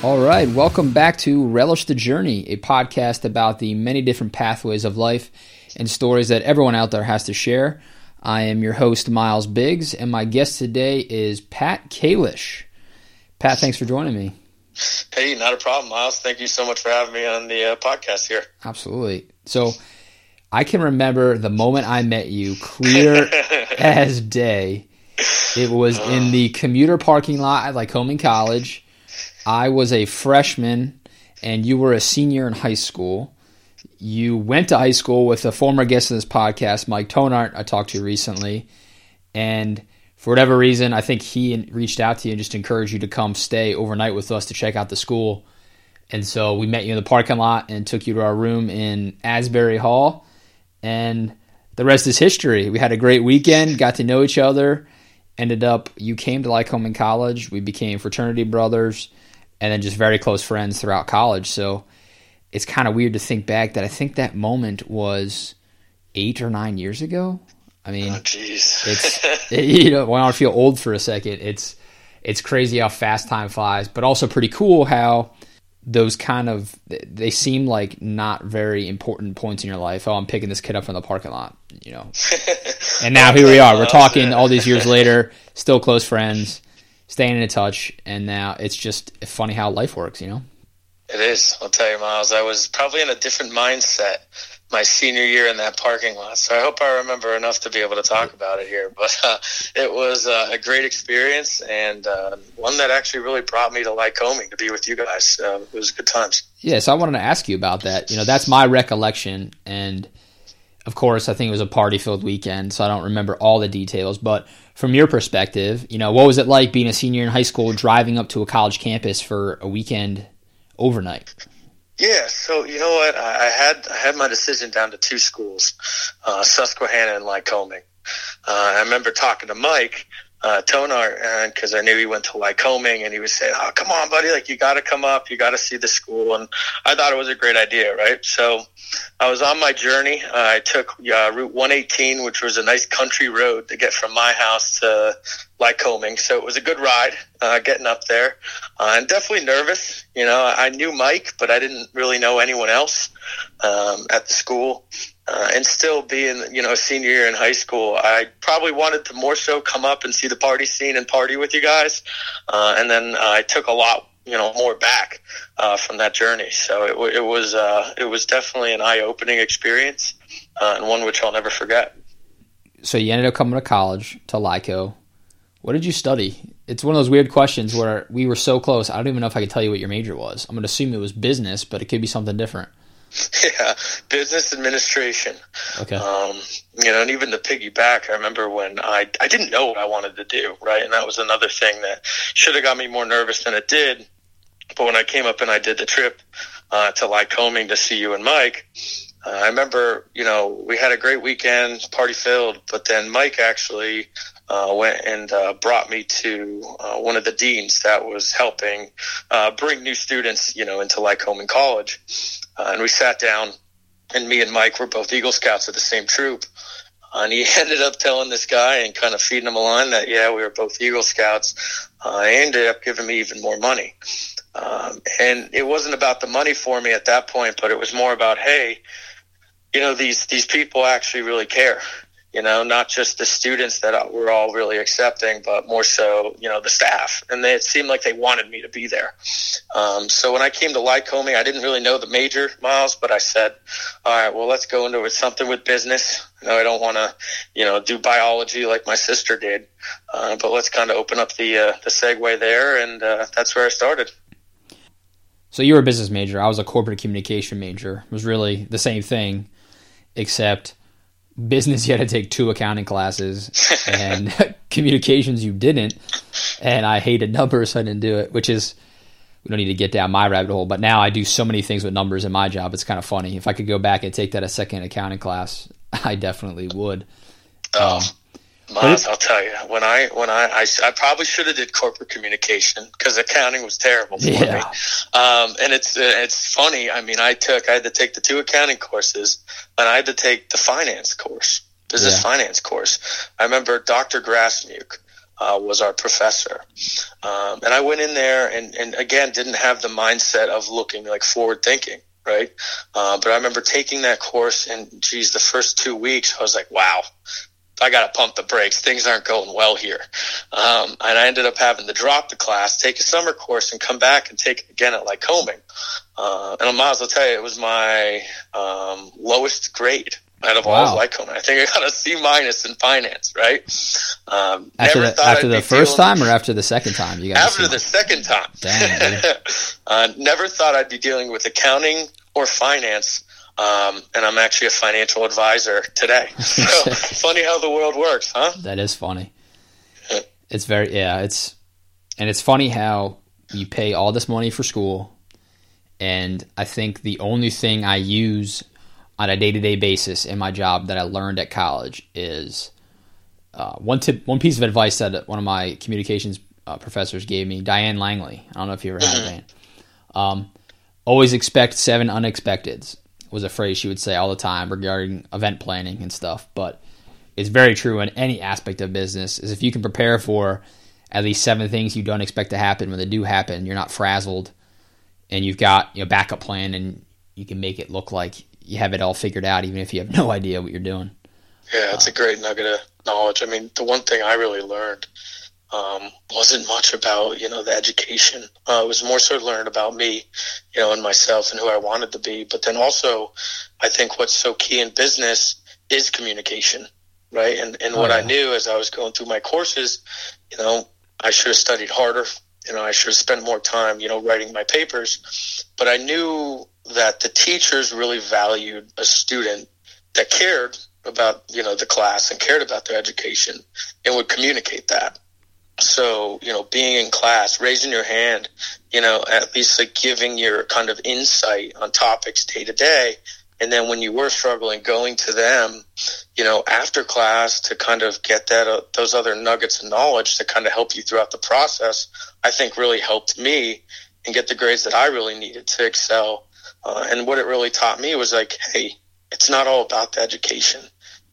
All right, welcome back to Relish the Journey, a podcast about the many different pathways of life and stories that everyone out there has to share. I am your host, Miles Biggs, and my guest today is Pat Kalish. Pat, thanks for joining me. Hey, not a problem, Miles. Thank you so much for having me on the uh, podcast here. Absolutely. So, I can remember the moment I met you clear as day. It was in the commuter parking lot at Lycoming College. I was a freshman, and you were a senior in high school. You went to high school with a former guest of this podcast, Mike Tonart. I talked to you recently, and for whatever reason, I think he reached out to you and just encouraged you to come stay overnight with us to check out the school. And so we met you in the parking lot and took you to our room in Asbury Hall. And the rest is history. We had a great weekend, got to know each other. Ended up, you came to Lycoming College. We became fraternity brothers and then just very close friends throughout college. So it's kind of weird to think back that I think that moment was eight or nine years ago. I mean, oh, it's it, you know I feel old for a second, it's it's crazy how fast time flies, but also pretty cool how those kind of they seem like not very important points in your life. Oh, I'm picking this kid up from the parking lot, you know. and now here we are. We're oh, talking all these years later, still close friends, staying in touch, and now it's just funny how life works, you know. It is. I'll tell you, Miles. I was probably in a different mindset my senior year in that parking lot. So I hope I remember enough to be able to talk about it here. But uh, it was uh, a great experience and uh, one that actually really brought me to Lycoming to be with you guys. it was good times. Yeah, so I wanted to ask you about that. You know, that's my recollection. And of course, I think it was a party filled weekend, so I don't remember all the details. But from your perspective, you know, what was it like being a senior in high school, driving up to a college campus for a weekend overnight? Yeah, so you know what? I had I had my decision down to two schools, uh, Susquehanna and Lycoming. Uh, I remember talking to Mike uh, Tonar because I knew he went to Lycoming, and he was saying, "Oh, come on, buddy! Like you got to come up, you got to see the school." And I thought it was a great idea, right? So I was on my journey. Uh, I took uh, Route 118, which was a nice country road to get from my house to Lycoming. So it was a good ride uh, getting up there, uh, and definitely nervous. You know, I knew Mike, but I didn't really know anyone else um, at the school uh, and still being, you know, a senior year in high school, I probably wanted to more so come up and see the party scene and party with you guys. Uh, and then uh, I took a lot, you know, more back uh, from that journey. So it, it was uh, it was definitely an eye opening experience uh, and one which I'll never forget. So you ended up coming to college to Lyco. What did you study? It's one of those weird questions where we were so close. I don't even know if I could tell you what your major was. I'm going to assume it was business, but it could be something different. Yeah, business administration. Okay. Um, you know, and even the piggyback, I remember when I I didn't know what I wanted to do, right? And that was another thing that should have got me more nervous than it did. But when I came up and I did the trip uh, to Lycoming to see you and Mike, uh, I remember, you know, we had a great weekend, party filled, but then Mike actually uh, went and uh, brought me to uh, one of the deans that was helping uh, bring new students, you know, into Lycoming College. Uh, and we sat down, and me and Mike were both Eagle Scouts of the same troop. and he ended up telling this guy and kind of feeding him a line that, yeah, we were both Eagle Scouts. Uh, he ended up giving me even more money. Um, and it wasn't about the money for me at that point, but it was more about, hey, you know, these, these people actually really care you know, not just the students that we're all really accepting, but more so, you know, the staff. And they, it seemed like they wanted me to be there. Um, so when I came to Lycoming, I didn't really know the major, Miles, but I said, all right, well, let's go into it, something with business. Know, I don't want to, you know, do biology like my sister did, uh, but let's kind of open up the, uh, the segue there. And uh, that's where I started. So you were a business major. I was a corporate communication major. It was really the same thing, except business you had to take two accounting classes and communications you didn't. And i hated numbers so i didn't do it which is we don't need to get down my rabbit hole but now i do so many things with numbers in my job. It's kind of funny. If i could go back and take that a second accounting class i definitely would. Oh. Um, Miles, I'll tell you when I when I I, I probably should have did corporate communication because accounting was terrible for yeah. me. Um, and it's uh, it's funny. I mean, I took I had to take the two accounting courses, and I had to take the finance course, business yeah. finance course. I remember Dr. Grassmuke. uh, was our professor. Um, and I went in there and, and again, didn't have the mindset of looking like forward thinking. Right. Uh, but I remember taking that course and geez, the first two weeks, I was like, wow, I got to pump the brakes. Things aren't going well here. Um, and I ended up having to drop the class, take a summer course, and come back and take it again at Lycoming. Uh, and I might as well tell you, it was my um, lowest grade out of wow. all of Lycoming. I think I got a C minus in finance, right? Um, after the, after the first time or after the second time? You got after the second time. Damn, uh, never thought I'd be dealing with accounting or finance um, and I'm actually a financial advisor today. So funny how the world works, huh? That is funny. It's very yeah. It's and it's funny how you pay all this money for school, and I think the only thing I use on a day to day basis in my job that I learned at college is uh, one tip, one piece of advice that one of my communications uh, professors gave me, Diane Langley. I don't know if you ever had mm-hmm. Diane. Um, always expect seven unexpecteds was a phrase she would say all the time regarding event planning and stuff. But it's very true in any aspect of business. Is if you can prepare for at least seven things you don't expect to happen when they do happen, you're not frazzled, and you've got you know backup plan, and you can make it look like you have it all figured out, even if you have no idea what you're doing. Yeah, it's uh, a great nugget of knowledge. I mean, the one thing I really learned um, wasn't much about you know the education. Uh, it was more so learn about me, you know, and myself and who I wanted to be. But then also, I think what's so key in business is communication, right? And and oh, what yeah. I knew as I was going through my courses, you know, I should have studied harder. You know, I should have spent more time, you know, writing my papers. But I knew that the teachers really valued a student that cared about you know the class and cared about their education and would communicate that so you know being in class raising your hand you know at least like giving your kind of insight on topics day to day. And then when you were struggling going to them you know after class to kind of get that uh, those other nuggets of knowledge to kind of help you throughout the process i think really helped me and get the grades that i really needed to excel. Uh, and what it really taught me was like hey it's not all about the education.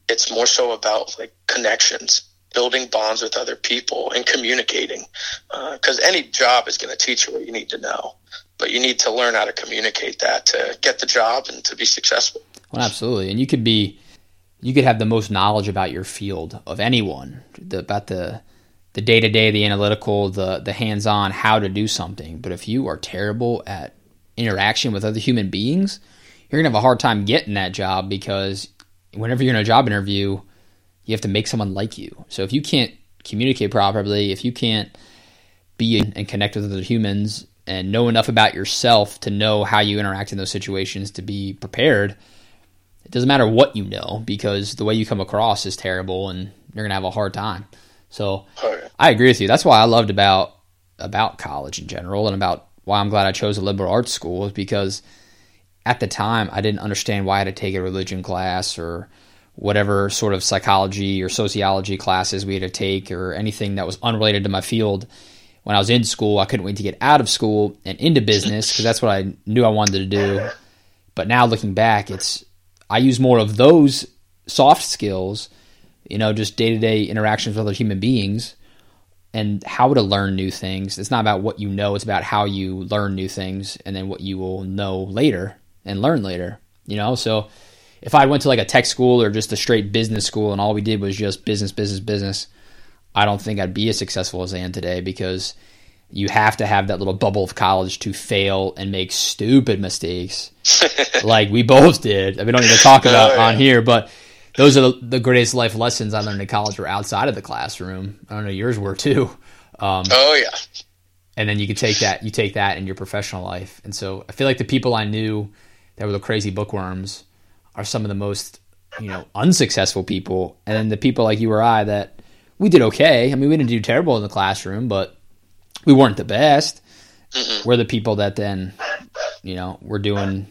It's more so about like connections building bonds with other people and communicating. Because uh, any job is going to teach you what you need to know, but you need to learn how to communicate that to get the job and to be successful. Well, absolutely, and you could be, you could have the most knowledge about your field of anyone the, about the the day to day, the analytical, the the hands on, how to do something. But if you are terrible at interaction with other human beings, you're gonna have a hard time getting that job because whenever you're in a job interview you have to make someone like you. So if you can't communicate properly, if you can't be and connect with other humans and know enough about yourself to know how you interact in those situations to be prepared, it doesn't matter what you know because the way you come across is terrible and you're going to have a hard time. So oh, I agree with you. That's why I loved about about college in general and about why I'm glad I chose a liberal arts school is because at the time I didn't understand why I had to take a religion class or whatever sort of psychology or sociology classes we had to take or anything that was unrelated to my field. When I was in school, I couldn't wait to get out of school and into business because that's what I knew I wanted to do. But now looking back, it's I use more of those soft skills, you know, just day to day interactions with other human beings and how to learn new things. It's not about what you know, it's about how you learn new things and then what you will know later and learn later, you know? So if I went to like a tech school or just a straight business school and all we did was just business, business, business, I don't think I'd be as successful as I am today because you have to have that little bubble of college to fail and make stupid mistakes like we both did. I We don't to talk about oh, yeah. on here, but those are the, the, greatest life lessons I learned in college were outside of the classroom. I don't know, yours were too. Um, oh yeah. And then you could take that, you take that in your professional life. And so I feel like the people I knew that were the crazy bookworms are some of the most you know unsuccessful people, and then the people like you or I that we did okay. I mean, we didn't do terrible in the classroom, but we weren't the best. mm We're the people that then, you know, we're doing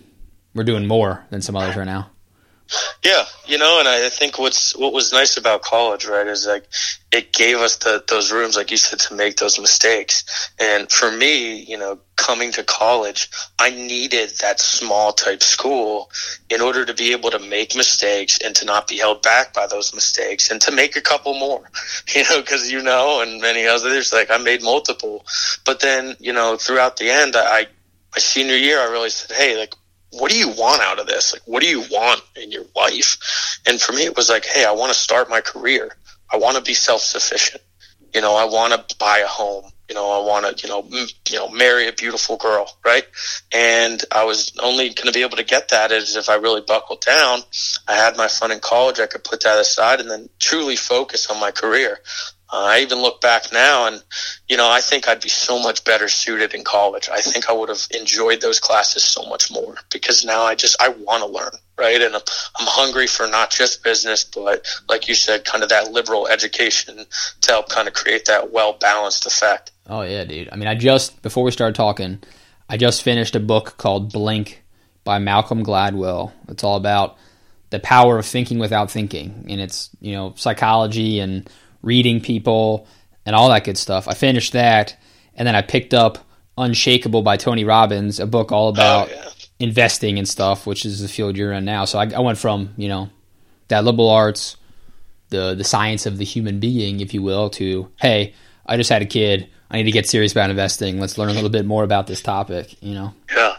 we're doing more than some others right now. Yeah, you know, and I think what's what was nice about college, right, is like it gave us the, those rooms, like you said, to make those mistakes. And for me, you know, coming to college, I needed that small type school in order to be able to make mistakes and to not be held back by those mistakes and to make a couple more, you know, cause you know, and many others, like I made multiple, but then, you know, throughout the end, I, my senior year, I really said, Hey, like, what do you want out of this? Like, what do you want in your life? And for me, it was like, Hey, I want to start my career. I want to be self sufficient. You know, I want to buy a home you know, I want to, you know, m- you know, marry a beautiful girl, right? And I was only going to be able to get that as if I really buckled down. I had my fun in college. I could put that aside and then truly focus on my career. Uh, I even look back now and, you know, I think I'd be so much better suited in college. I think I would have enjoyed those classes so much more because now I just, I want to learn, right? And I'm, I'm hungry for not just business, but like you said, kind of that liberal education to help kind of create that well balanced effect. Oh yeah, dude. I mean, I just before we started talking, I just finished a book called Blink by Malcolm Gladwell. It's all about the power of thinking without thinking, and it's you know psychology and reading people and all that good stuff. I finished that, and then I picked up Unshakeable by Tony Robbins, a book all oh, about oh, yeah. investing and stuff, which is the field you're in now. So I, I went from you know that liberal arts, the the science of the human being, if you will, to hey, I just had a kid. I need to get serious about investing. Let's learn a little bit more about this topic, you know? Yeah.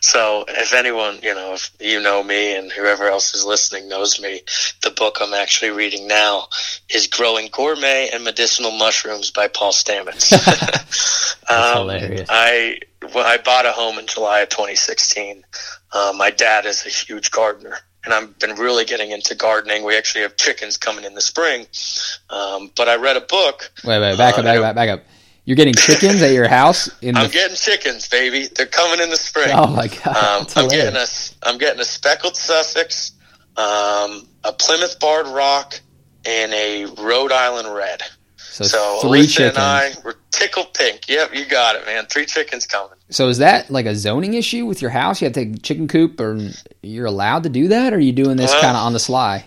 So if anyone, you know, if you know me and whoever else is listening knows me, the book I'm actually reading now is Growing Gourmet and Medicinal Mushrooms by Paul Stamets. um, hilarious. I, well, I bought a home in July of 2016. Um, my dad is a huge gardener and I've been really getting into gardening. We actually have chickens coming in the spring. Um, but I read a book. Wait, wait, back uh, up, back up, back up. You're getting chickens at your house. In I'm getting chickens, baby. They're coming in the spring. Oh my god! Um, I'm getting a I'm getting a speckled Sussex, um, a Plymouth Barred Rock, and a Rhode Island Red. So, so three Alyssa chickens. and I were tickled pink. Yep, you got it, man. Three chickens coming. So is that like a zoning issue with your house? You have to take chicken coop, or you're allowed to do that, or are you doing this well, kind of on the sly?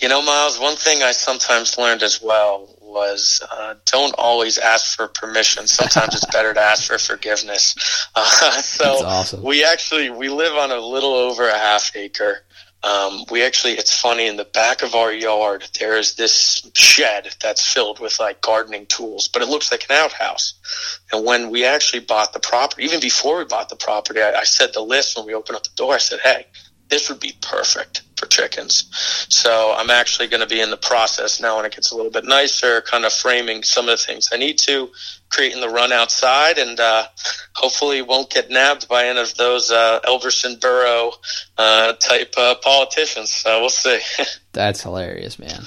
You know, Miles. One thing I sometimes learned as well was uh, don't always ask for permission. Sometimes it's better to ask for forgiveness. Uh, so awesome. we actually we live on a little over a half acre. Um, we actually, it's funny, in the back of our yard, there is this shed that's filled with like gardening tools, but it looks like an outhouse. And when we actually bought the property, even before we bought the property, I, I said the list when we opened up the door, I said, Hey, this would be perfect for chickens. So I'm actually going to be in the process now when it gets a little bit nicer, kind of framing some of the things I need to, creating the run outside, and uh, hopefully won't get nabbed by any of those uh, Elverson Borough uh, type uh, politicians. So we'll see. That's hilarious, man.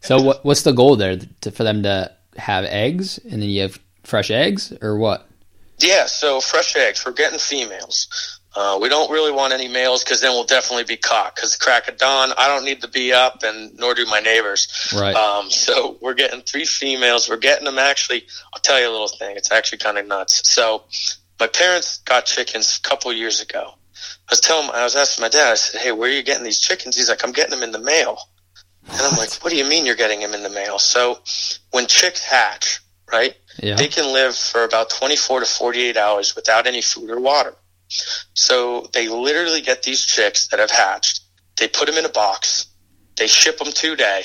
So what, what's the goal there to, for them to have eggs, and then you have fresh eggs, or what? Yeah, so fresh eggs. We're getting females. Uh, we don't really want any males because then we'll definitely be caught. Because crack of dawn, I don't need to be up, and nor do my neighbors. Right. Um, so we're getting three females. We're getting them actually. I'll tell you a little thing. It's actually kind of nuts. So my parents got chickens a couple years ago. I was telling, I was asking my dad. I said, "Hey, where are you getting these chickens?" He's like, "I'm getting them in the mail." And I'm like, "What do you mean you're getting them in the mail?" So when chicks hatch, right? Yeah. They can live for about 24 to 48 hours without any food or water. So they literally get these chicks that have hatched. They put them in a box. They ship them today,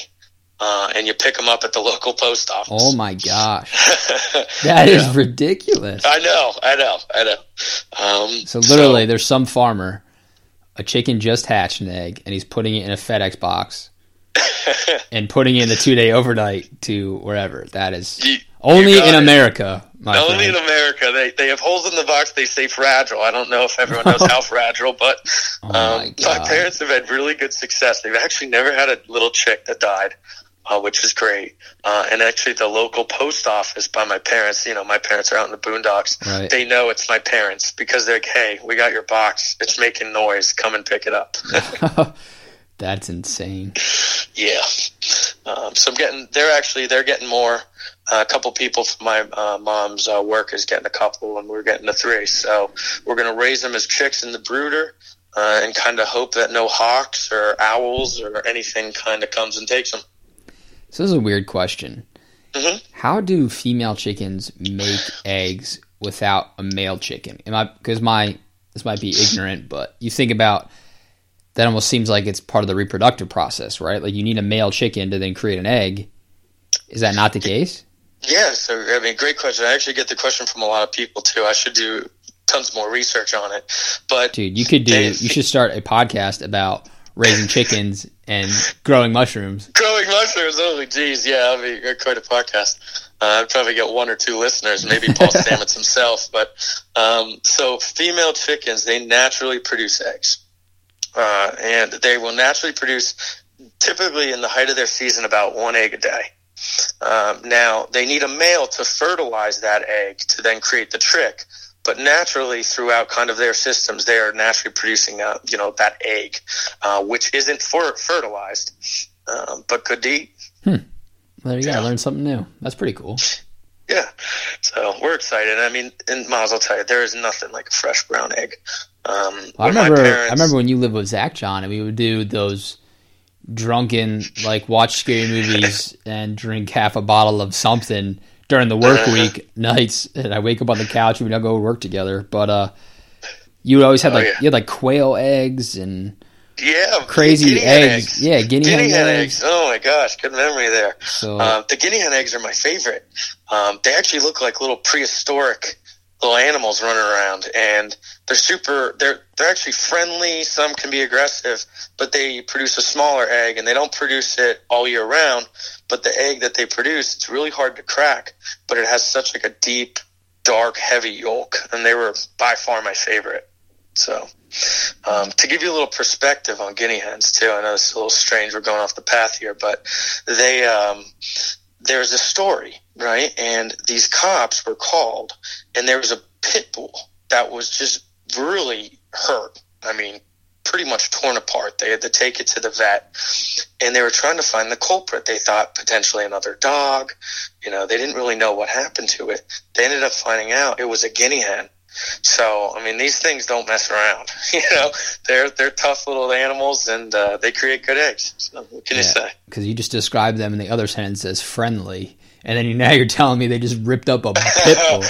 uh, and you pick them up at the local post office. Oh my gosh, that is ridiculous! I know, I know, I know. Um, so literally, so, there's some farmer, a chicken just hatched an egg, and he's putting it in a FedEx box. and putting in the two day overnight to wherever. That is you, only in it. America. only friend. in America. They they have holes in the box. They say fragile. I don't know if everyone knows how fragile, but oh my, um, my, parents have had really good success. They've actually never had a little chick that died. Uh, which is great. Uh, and actually, the local post office by my parents, you know, my parents are out in the boondocks. Right. They know it's my parents because they're like, hey, we got your box. It's making noise. Come and pick it up. That's insane. Yeah. Um, so I'm getting. They're actually they're getting more. A couple people from my uh, mom's uh, work is getting a couple, and we're getting a three. So we're going to raise them as chicks in the brooder, uh, and kind of hope that no hawks or owls or anything kind of comes and takes them. So this is a weird question. Mm-hmm. How do female chickens make eggs without a male chicken? Am I because my this might be ignorant, but you think about that almost seems like it's part of the reproductive process, right? Like you need a male chicken to then create an egg. Is that not the case? Yeah, so I mean, great question. I actually get the question from a lot of people too. I should do tons more research on it. But dude, you could do. You should start a podcast about raising chickens and growing mushrooms. Growing mushrooms. Holy jeez, yeah, that'd be quite a podcast. Uh, I'd probably get one or two listeners, maybe Paul Stamets himself. But um, so female chickens, they naturally produce eggs, uh, and they will naturally produce, typically in the height of their season, about one egg a day. Um, now they need a male to fertilize that egg to then create the trick but naturally throughout kind of their systems, they are naturally producing, uh, you know, that egg, uh, which isn't for, fertilized, um, but could eat. Hmm. There you yeah. go. I learned something new. That's pretty cool. Yeah. So we're excited. I mean, and Miles, I'll tell you, there is nothing like a fresh brown egg. Um, I remember, parents, I remember when you lived with Zach John and we would do those drunken, like watch scary movies and drink half a bottle of something during the work week nights, and I wake up on the couch and we don't go to work together. But uh, you always had oh, like oh, yeah. you had like quail eggs and yeah, crazy eggs. eggs. Yeah, guinea, guinea hen, hen eggs. eggs. Oh my gosh, good memory there. So um, the guinea hen eggs are my favorite. Um, they actually look like little prehistoric little animals running around, and they're super. They're they're actually friendly. Some can be aggressive, but they produce a smaller egg, and they don't produce it all year round. But the egg that they produce, it's really hard to crack, but it has such like a deep, dark, heavy yolk, and they were by far my favorite. So, um, to give you a little perspective on guinea hens too, I know it's a little strange. We're going off the path here, but they um, there's a story, right? And these cops were called, and there was a pit bull that was just really hurt. I mean, pretty much torn apart. They had to take it to the vet, and they were trying to find the culprit. They thought potentially another dog. You know, they didn't really know what happened to it. They ended up finding out it was a guinea hen so, I mean, these things don't mess around. you know, they're they're tough little animals, and uh, they create good eggs. So, what can yeah, you say? Because you just described them in the other sentence as friendly, and then now you're telling me they just ripped up a pit bull.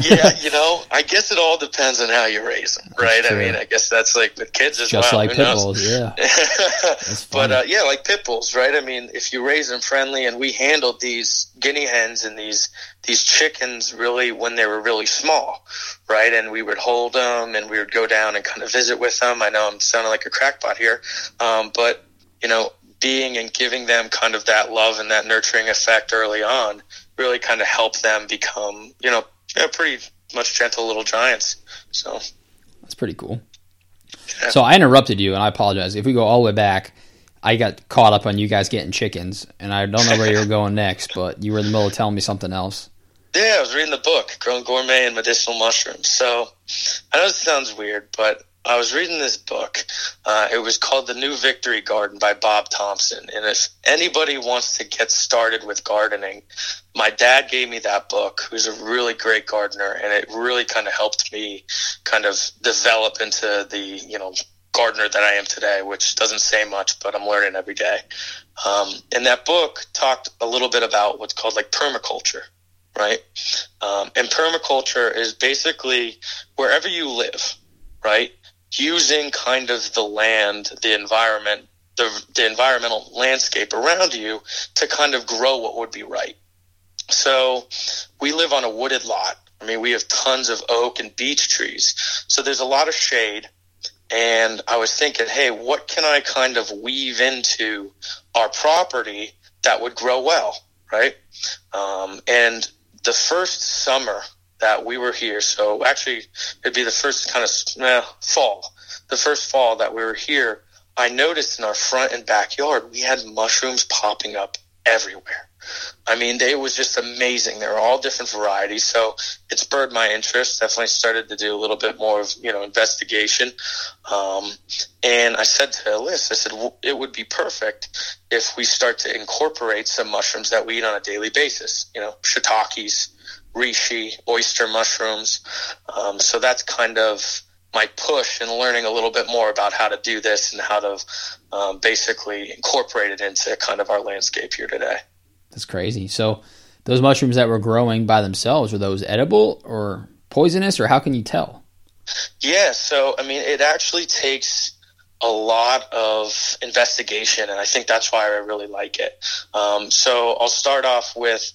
Yeah, you know, I guess it all depends on how you raise them, right? I mean, I guess that's like with kids as Just well. like pit knows? bulls, yeah. but uh, yeah, like pit bulls, right? I mean, if you raise them friendly, and we handled these guinea hens and these these chickens really when they were really small, right? And we would hold them, and we would go down and kind of visit with them. I know I'm sounding like a crackpot here, um, but you know, being and giving them kind of that love and that nurturing effect early on really kind of help them become, you know, yeah, pretty much gentle little giants. So that's pretty cool. Yeah. So I interrupted you, and I apologize. If we go all the way back, I got caught up on you guys getting chickens, and I don't know where you were going next, but you were in the middle of telling me something else. Yeah, I was reading the book, Growing Gourmet and Medicinal Mushrooms. So I know it sounds weird, but I was reading this book. Uh, it was called The New Victory Garden by Bob Thomson. And if anybody wants to get started with gardening, my dad gave me that book, who's a really great gardener, and it really kind of helped me kind of develop into the, you know, gardener that I am today, which doesn't say much, but I'm learning every day. Um, and that book talked a little bit about what's called like permaculture, right? Um, and permaculture is basically wherever you live, right? Using kind of the land, the environment, the, the environmental landscape around you to kind of grow what would be right. So we live on a wooded lot. I mean, we have tons of oak and beech trees. So there's a lot of shade. And I was thinking, hey, what can I kind of weave into our property that would grow well, right? Um, and the first summer that we were here. So actually, it'd be the first kind of fall, the first fall that we were here. I noticed in our front and backyard we had mushrooms popping up everywhere. I mean, they was just amazing. They were all different varieties, so it spurred my interest. Definitely started to do a little bit more of you know investigation. Um, and I said to Liz, I said it would be perfect if we start to incorporate some mushrooms that we eat on a daily basis. You know, shiitakes, reishi, oyster mushrooms. Um, so that's kind of my push in learning a little bit more about how to do this and how to um, basically incorporate it into kind of our landscape here today. That's crazy. So those mushrooms that were growing by themselves were those edible or poisonous, or how can you tell? Yeah, so I mean, it actually takes a lot of investigation, and I think that's why I really like it. Um, so I'll start off with,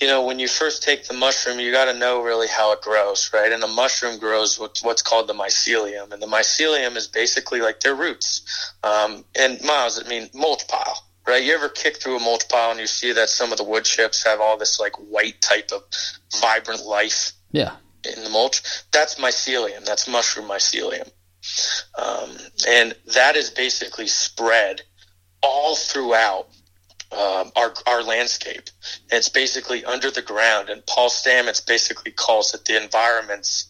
you know, when you first take the mushroom, you got to know really how it grows, right? And the mushroom grows with what's called the mycelium, and the mycelium is basically like their roots. Um, and Miles, I mean, mulch pile. Right, you ever kick through a mulch pile and you see that some of the wood chips have all this like white type of vibrant life Yeah. in the mulch. That's mycelium. That's mushroom mycelium. Um, and that is basically spread all throughout um, our, our landscape. And it's basically under the ground. And Paul Stamets basically calls it the environment's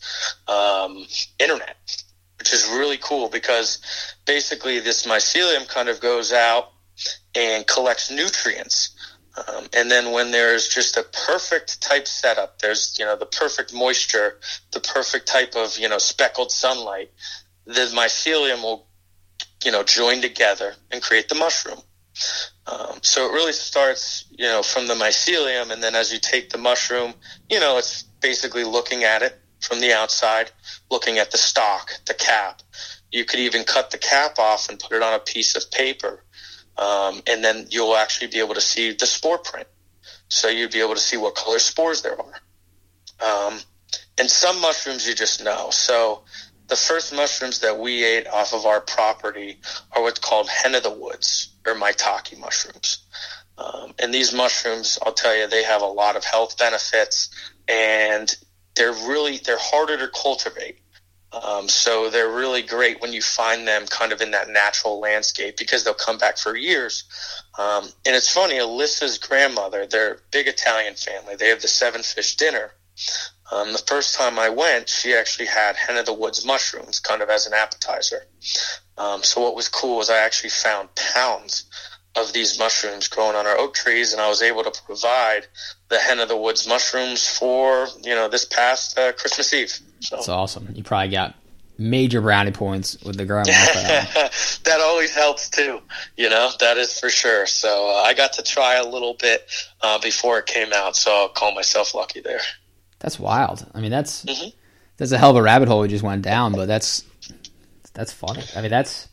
um, internet, which is really cool because basically this mycelium kind of goes out and collects nutrients. Um, and then when there's just a perfect type setup, there's you know the perfect moisture, the perfect type of you know speckled sunlight, the mycelium will you know join together and create the mushroom. Um, so it really starts you know from the mycelium, and then as you take the mushroom, you know it's basically looking at it from the outside, looking at the stalk, the cap. You could even cut the cap off and put it on a piece of paper um, and then you'll actually be able to see the spore print. So you'd be able to see what color spores there are. Um, and some mushrooms you just know. So the first mushrooms that we ate off of our property are what's called hen of the woods or maitake mushrooms. Um, and these mushrooms, I'll tell you, they have a lot of health benefits and they're really, they're harder to cultivate. Um, so they're really great when you find them kind of in that natural landscape because they'll come back for years. Um, and it's funny, Alyssa's grandmother, they're big Italian family. They have the seven fish dinner. Um, the first time I went, she actually had hen of the woods mushrooms kind of as an appetizer. Um, so what was cool was I actually found pounds of these mushrooms growing on our oak trees, and I was able to provide the hen of the woods mushrooms for you know this past uh, Christmas Eve. So. That's awesome. You probably got major brownie points with the grandma. that always helps too. You know that is for sure. So uh, I got to try a little bit uh, before it came out, so I'll call myself lucky there. That's wild. I mean, that's mm-hmm. that's a hell of a rabbit hole we just went down, but that's that's funny. I mean, that's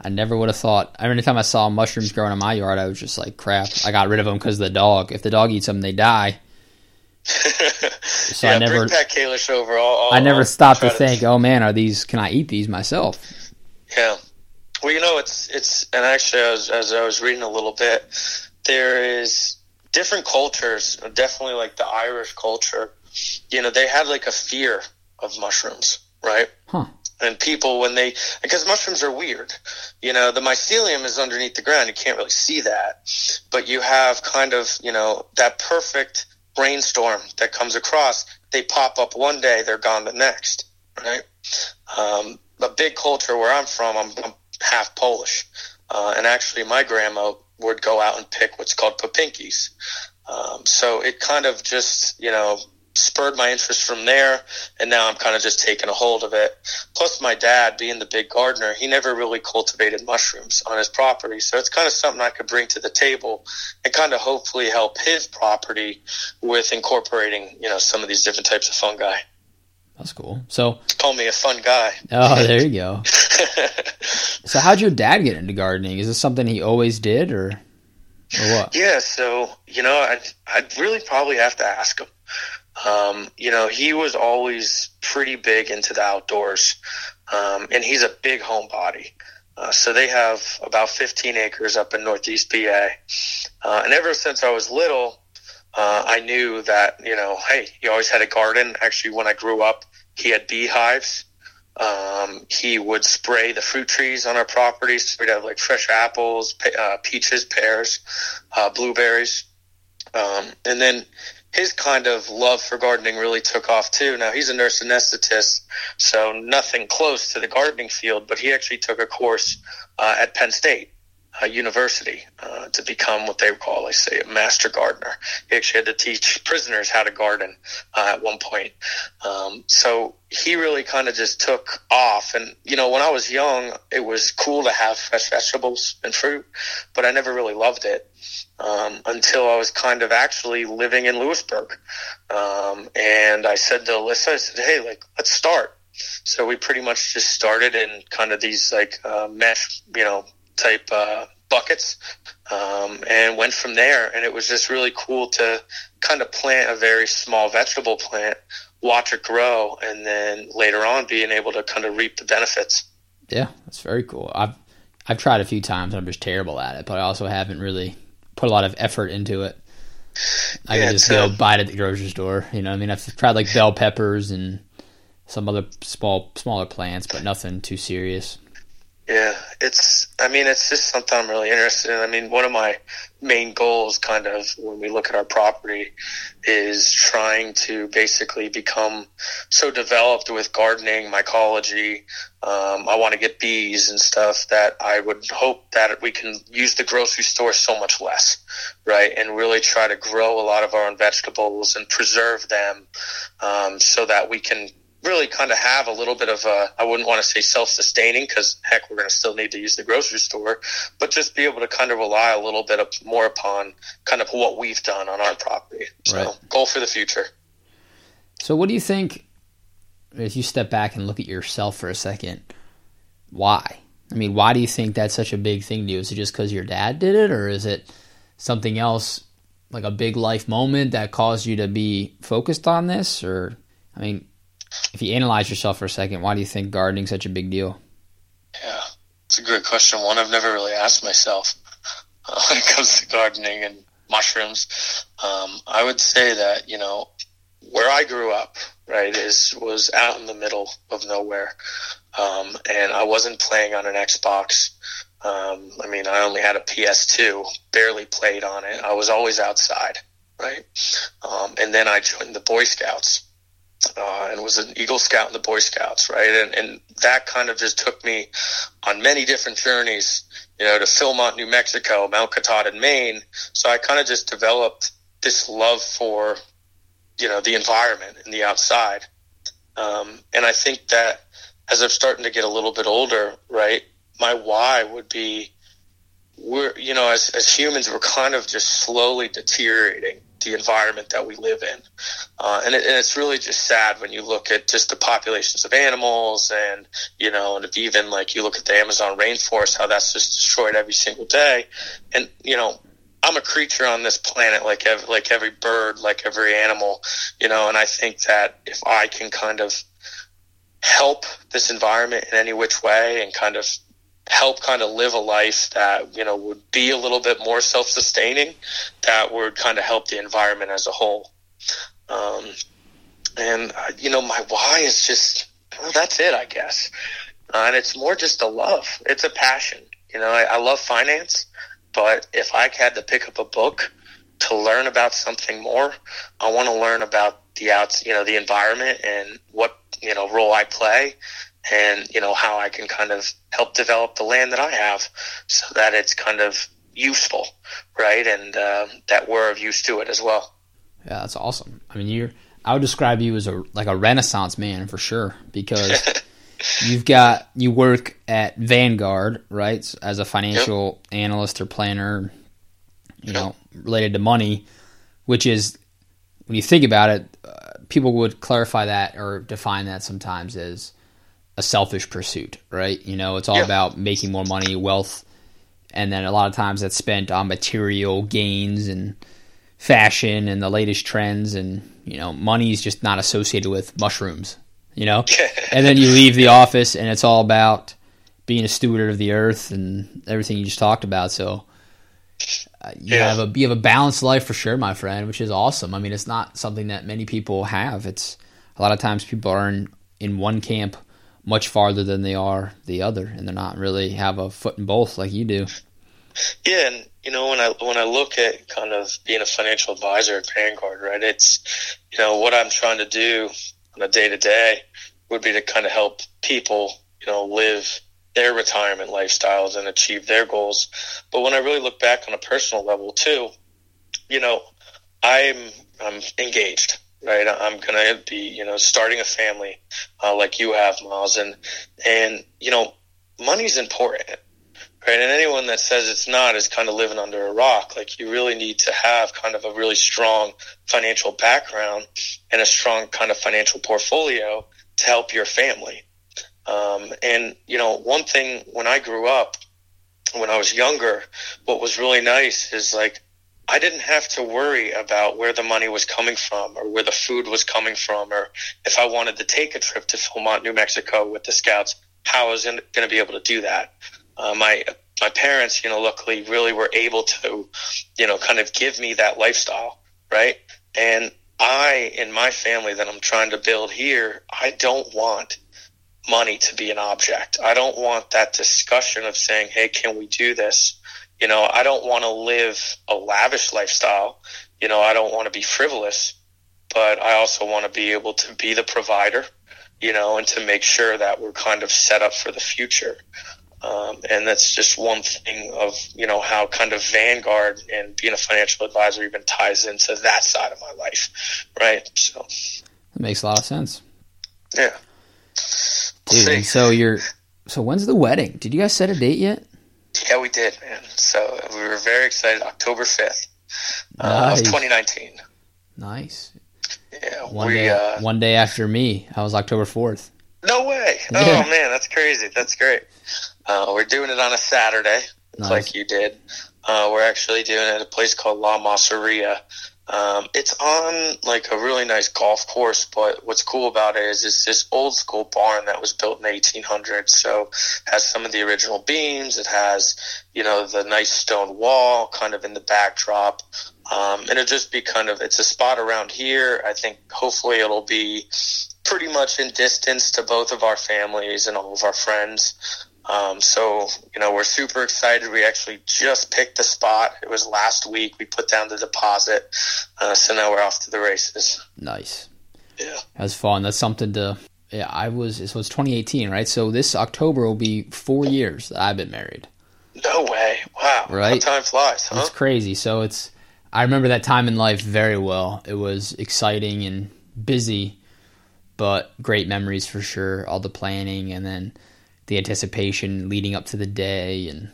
I never would have thought. Every time I saw mushrooms growing in my yard, I was just like, "Crap!" I got rid of them because the dog. If the dog eats them, they die. so yeah, I never bring Pat Kalish over. I'll, I'll, i never stopped to, to think, "Oh man, are these? Can I eat these myself?" Yeah. Well, you know, it's it's and actually, as as I was reading a little bit, there is different cultures. Definitely, like the Irish culture. You know, they have like a fear of mushrooms, right? Huh and people when they because mushrooms are weird. You know the mycelium is underneath the ground. You can't really see that. But you have kind of you know that perfect brainstorm that comes across. They pop up one day they're gone the next right? Um, a big culture where i'm from i'm, I'm half polish. Uh, and actually my grandma would go out and pick what's called popinkis um, so it kind of just you know spurred my interest from there, and now I'm kind of just taking a hold of it. Plus, my dad, being the big gardener, he never really cultivated mushrooms on his property, so it's kind of something I could bring to the table and kind of hopefully help his property with incorporating, you know, some of these different types of fungi. That's cool. So call me a fun guy. Oh, there you go. so how'd your dad get into gardening? Is this something he always did, or or what? Yeah. So you know, I'd, I'd really probably have to ask him. Um, you know, he was always pretty big into the outdoors, um, and he's a big homebody. Uh, so they have about 15 acres up in Northeast PA. Uh, and ever since I was little, uh, I knew that, you know, hey, he always had a garden. Actually, when I grew up, he had beehives. Um, he would spray the fruit trees on our property. So we'd have like fresh apples, pe- uh, peaches, pears, uh, blueberries. Um, and then his kind of love for gardening really took off too. Now he's a nurse anesthetist, so nothing close to the gardening field, but he actually took a course uh, at Penn State. Uh, university uh, to become what they call, I say, a master gardener. He actually had to teach prisoners how to garden uh, at one point. Um, so he really kind of just took off. And, you know, when I was young, it was cool to have fresh vegetables and fruit, but I never really loved it. Um, until I was kind of actually living in Lewisburg. Um, and I said to Alyssa, I said, Hey, like, let's start. So we pretty much just started in kind of these like, uh, mesh, you know, type, uh, buckets, um, and went from there. And it was just really cool to kind of plant a very small vegetable plant, watch it grow, and then later on being able to kind of reap the benefits. Yeah, that's very cool. I've I've tried a few times. I'm just terrible at it, but I also haven't really put a lot of effort into it. I yeah, can just go buy it at the grocery store. You know, I mean, I've tried like bell peppers and some other small, smaller plants, but nothing too serious. Yeah, it's. I mean, it's just something I'm really interested in. I mean, one of my main goals, kind of, when we look at our property, is trying to basically become so developed with gardening, mycology. Um, I want to get bees and stuff that I would hope that we can use the grocery store so much less, right? And really try to grow a lot of our own vegetables and preserve them, um, so that we can really kind of have a little bit of a, I wouldn't want to say self-sustaining because heck, we're going to still need to use the grocery store, but just be able to kind of rely a little bit more upon kind of what we've done on our property. So right. goal for the future. So what do you think, if you step back and look at yourself for a second, why? I mean, why do you think that's such a big thing to you? Is it just because your dad did it or is it something else like a big life moment that caused you to be focused on this or I mean, if you analyze yourself for a second, why do you think gardening such a big deal? Yeah, it's a great question. One I've never really asked myself when it comes to gardening and mushrooms. Um, I would say that you know where I grew up, right, is was out in the middle of nowhere, um, and I wasn't playing on an Xbox. Um, I mean, I only had a PS2, barely played on it. I was always outside, right? Um, and then I joined the Boy Scouts uh, and was an Eagle Scout in the Boy Scouts, right? And, and that kind of just took me on many different journeys, you know, to Philmont, New Mexico, Mount Katahdin, Maine. So I kind of just developed this love for, you know, the environment and the outside. Um, and I think that as I'm starting to get a little bit older, right, my why would be we're, you know, as, as humans, we're kind of just slowly deteriorating the environment that we live in. Uh, and, it, and, it's really just sad when you look at just the populations of animals and, you know, and if even like you look at the Amazon rainforest, how that's just destroyed every single day. And, you know, I'm a creature on this planet like like every bird, like every animal, you know, and I think that if I can kind of help this environment in any which way and kind of help kind of live a life that you know would be a little bit more self-sustaining that would kind of help the environment as a whole um, and uh, you know my why is just well, that's it i guess uh, and it's more just a love it's a passion you know I, I love finance but if i had to pick up a book to learn about something more i want to learn about the outs you know the environment and what you know role i play and you know how I can kind of help develop the land that I have so that it's kind of useful, right? And uh, that we're of use to it as well. Yeah, that's awesome. I mean, you're I would describe you as a like a renaissance man for sure because you've got you work at Vanguard, right, as a financial yep. analyst or planner, you yep. know, related to money, which is when you think about it, uh, people would clarify that or define that sometimes as a selfish pursuit, right? You know, it's all yeah. about making more money, wealth, and then a lot of times that's spent on material gains and fashion and the latest trends, and you know, money is just not associated with mushrooms, you know. and then you leave the office, and it's all about being a steward of the earth and everything you just talked about. So. Uh, you yeah. have a you have a balanced life for sure, my friend, which is awesome. I mean, it's not something that many people have. It's a lot of times people are in in one camp much farther than they are the other, and they're not really have a foot in both like you do. Yeah, and you know when I when I look at kind of being a financial advisor at Vanguard, right? It's you know what I'm trying to do on a day to day would be to kind of help people, you know, live their retirement lifestyles and achieve their goals. But when I really look back on a personal level too, you know, I'm I'm engaged, right? I'm gonna be, you know, starting a family uh, like you have, Miles, and and you know, money's important, right? And anyone that says it's not is kind of living under a rock. Like you really need to have kind of a really strong financial background and a strong kind of financial portfolio to help your family. Um, and you know, one thing when I grew up, when I was younger, what was really nice is like I didn't have to worry about where the money was coming from or where the food was coming from or if I wanted to take a trip to Philmont, New Mexico with the scouts, how I was going to be able to do that. Uh, my my parents, you know, luckily really were able to, you know, kind of give me that lifestyle, right? And I, in my family that I'm trying to build here, I don't want money to be an object. I don't want that discussion of saying, "Hey, can we do this?" You know, I don't want to live a lavish lifestyle. You know, I don't want to be frivolous, but I also want to be able to be the provider, you know, and to make sure that we're kind of set up for the future. Um, and that's just one thing of, you know, how kind of Vanguard and being a financial advisor even ties into that side of my life. Right. So that makes a lot of sense. Yeah. Dude, so you're, so when's the wedding? Did you guys set a date yet? Yeah, we did, man. So we were very excited. October fifth uh, nice. of 2019. Nice. Yeah, one we, day. Uh, one day after me, I was October 4th. No way! Oh yeah. man, that's crazy. That's great. Uh, we're doing it on a Saturday, nice. like you did. Uh, we're actually doing it at a place called La Masseria um, it's on like a really nice golf course, but what's cool about it is it's this old school barn that was built in the 1800s. So has some of the original beams. It has, you know, the nice stone wall kind of in the backdrop. Um, and it'll just be kind of, it's a spot around here. I think hopefully it'll be pretty much in distance to both of our families and all of our friends. Um, so, you know, we're super excited. We actually just picked the spot. It was last week. We put down the deposit. Uh, so now we're off to the races. Nice. Yeah. That's fun. That's something to, yeah, I was, so it's 2018, right? So this October will be four years that I've been married. No way. Wow. Right. How time flies, huh? It's crazy. So it's, I remember that time in life very well. It was exciting and busy, but great memories for sure. All the planning and then, the anticipation leading up to the day and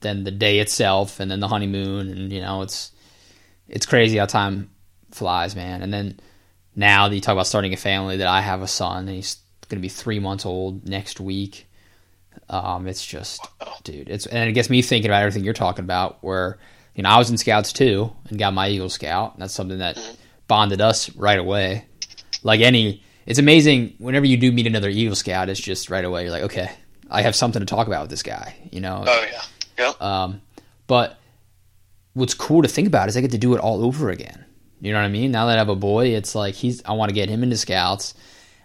then the day itself and then the honeymoon and you know it's it's crazy how time flies man. And then now that you talk about starting a family that i have a son and he's going to be three months old next week um, it's just dude it's and it gets me thinking about everything you're talking about where you know i was in scouts too and got my eagle scout. And that's something that bonded us right away. Like any it's amazing whenever you do meet another eagle scout it's just right away you're like okay I have something to talk about with this guy, you know. Oh yeah, yeah. Um, but what's cool to think about is I get to do it all over again. You know what I mean? Now that I have a boy, it's like he's. I want to get him into scouts,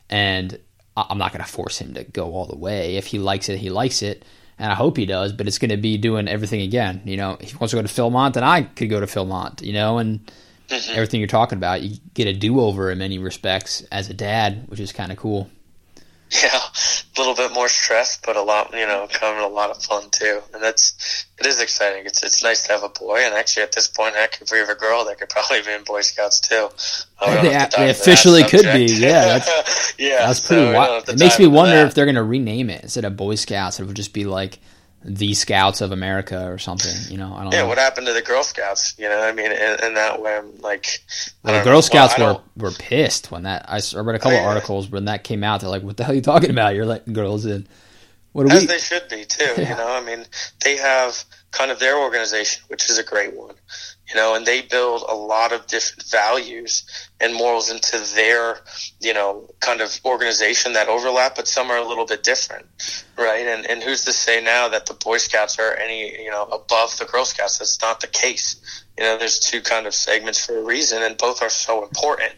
and I'm not going to force him to go all the way. If he likes it, he likes it, and I hope he does. But it's going to be doing everything again. You know, if he wants to go to Philmont, then I could go to Philmont. You know, and mm-hmm. everything you're talking about, you get a do over in many respects as a dad, which is kind of cool. Yeah, a little bit more stress, but a lot, you know, coming a lot of fun too. And that's, it is exciting. It's, it's nice to have a boy. And actually at this point, heck, if we have a girl, that could probably be in Boy Scouts too. Uh, they, they officially could be. Yeah. That's, yeah. That's pretty so wild. It makes me wonder that. if they're going to rename it instead of Boy Scouts. It would just be like, the Scouts of America or something. You know, I don't yeah, know. what happened to the Girl Scouts? You know, I mean, in, in that way, I'm like, well, the Girl know. Scouts well, were were pissed when that. I read a couple oh, yeah. articles when that came out. They're like, "What the hell are you talking about? You're letting girls in." What are As we? they should be too. Yeah. You know, I mean, they have kind of their organization, which is a great one you know, and they build a lot of different values and morals into their, you know, kind of organization that overlap, but some are a little bit different, right? And and who's to say now that the Boy Scouts are any, you know, above the Girl Scouts? That's not the case. You know, there's two kind of segments for a reason, and both are so important.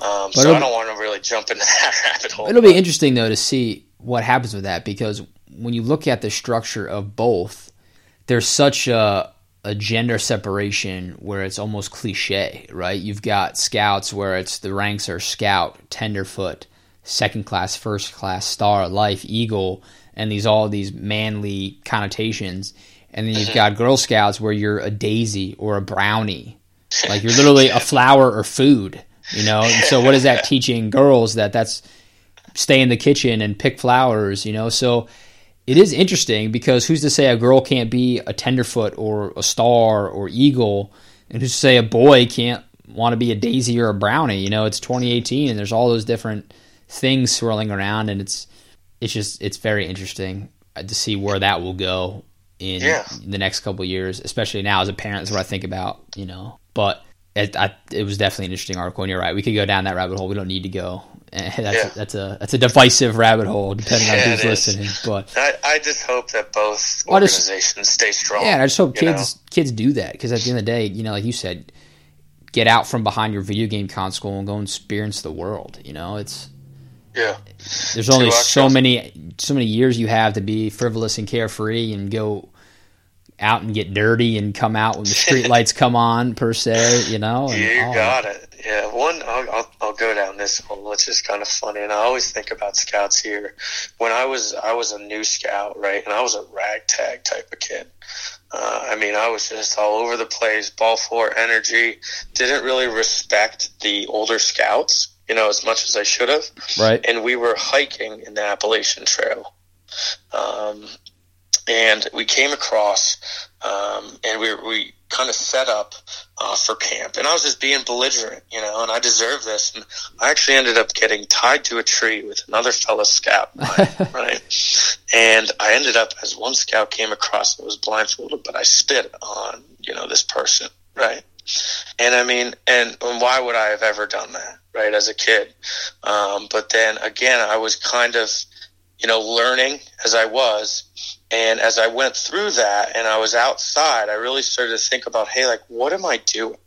Um, so I don't want to really jump into that rabbit hole. It'll be interesting though to see what happens with that because when you look at the structure of both, there's such a a gender separation where it's almost cliche, right? You've got scouts where it's the ranks are scout, tenderfoot, second class, first class, star, life, eagle, and these all these manly connotations. And then you've mm-hmm. got Girl Scouts where you're a daisy or a brownie. Like you're literally a flower or food, you know? And so what is that teaching girls that that's stay in the kitchen and pick flowers, you know? So it is interesting because who's to say a girl can't be a tenderfoot or a star or eagle, and who's to say a boy can't want to be a daisy or a brownie? You know, it's 2018 and there's all those different things swirling around, and it's it's just it's very interesting to see where that will go in Yeah. the next couple of years, especially now as a parent. That's what I think about, you know. But it, I, it was definitely an interesting article, and you're right. We could go down that rabbit hole. We don't need to go. Eh, That's Yeah. that's a that's a divisive rabbit hole, depending on who's listening. But I, I just hope that both I just- organizations stay strong. yeah, I just hope kids kids do that because at the end of the day, you know, like you said, get out from behind your video game console and go and experience the world. You know, it's Yeah. there's only so many so many years you have to be frivolous and carefree and go out and get dirty and come out when the street lights come on per se. You know, and You got it. Yeah, one. I'll, I'll, I'll go down this one, which is kind of funny, and I always think about scouts here. When I was I was a new scout, right, and I was a ragtag type of kid. Uh, I mean, I was just all over the place, ball four energy. Didn't really respect the older scouts, you know, as much as I should have. right. And we were hiking in the Appalachian Trail, um, and we came across, um, and we we kind of set up uh, for camp. And I was just being belligerent, you know, and I deserve this. And I actually ended up getting tied to a tree with another fellow scout, right? And I ended up, as one scout came across, I was blindfolded, but I spit on, you know, this person, right? And I mean, and, and why would I have ever done that, right, as a kid? Um, but then again, I was kind of, you know, learning as I was. And as I went through that and I was outside, I really started to think about, hey, like, what am I doing?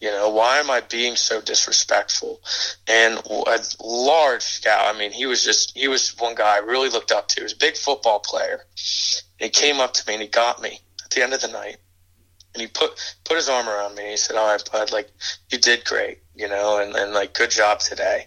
You know, why am I being so disrespectful? And a large scout, I mean, he was just, he was one guy I really looked up to. He was a big football player. And he came up to me and he got me at the end of the night. And he put, put his arm around me. and He said, all right, bud, like, you did great, you know, and, and like, good job today.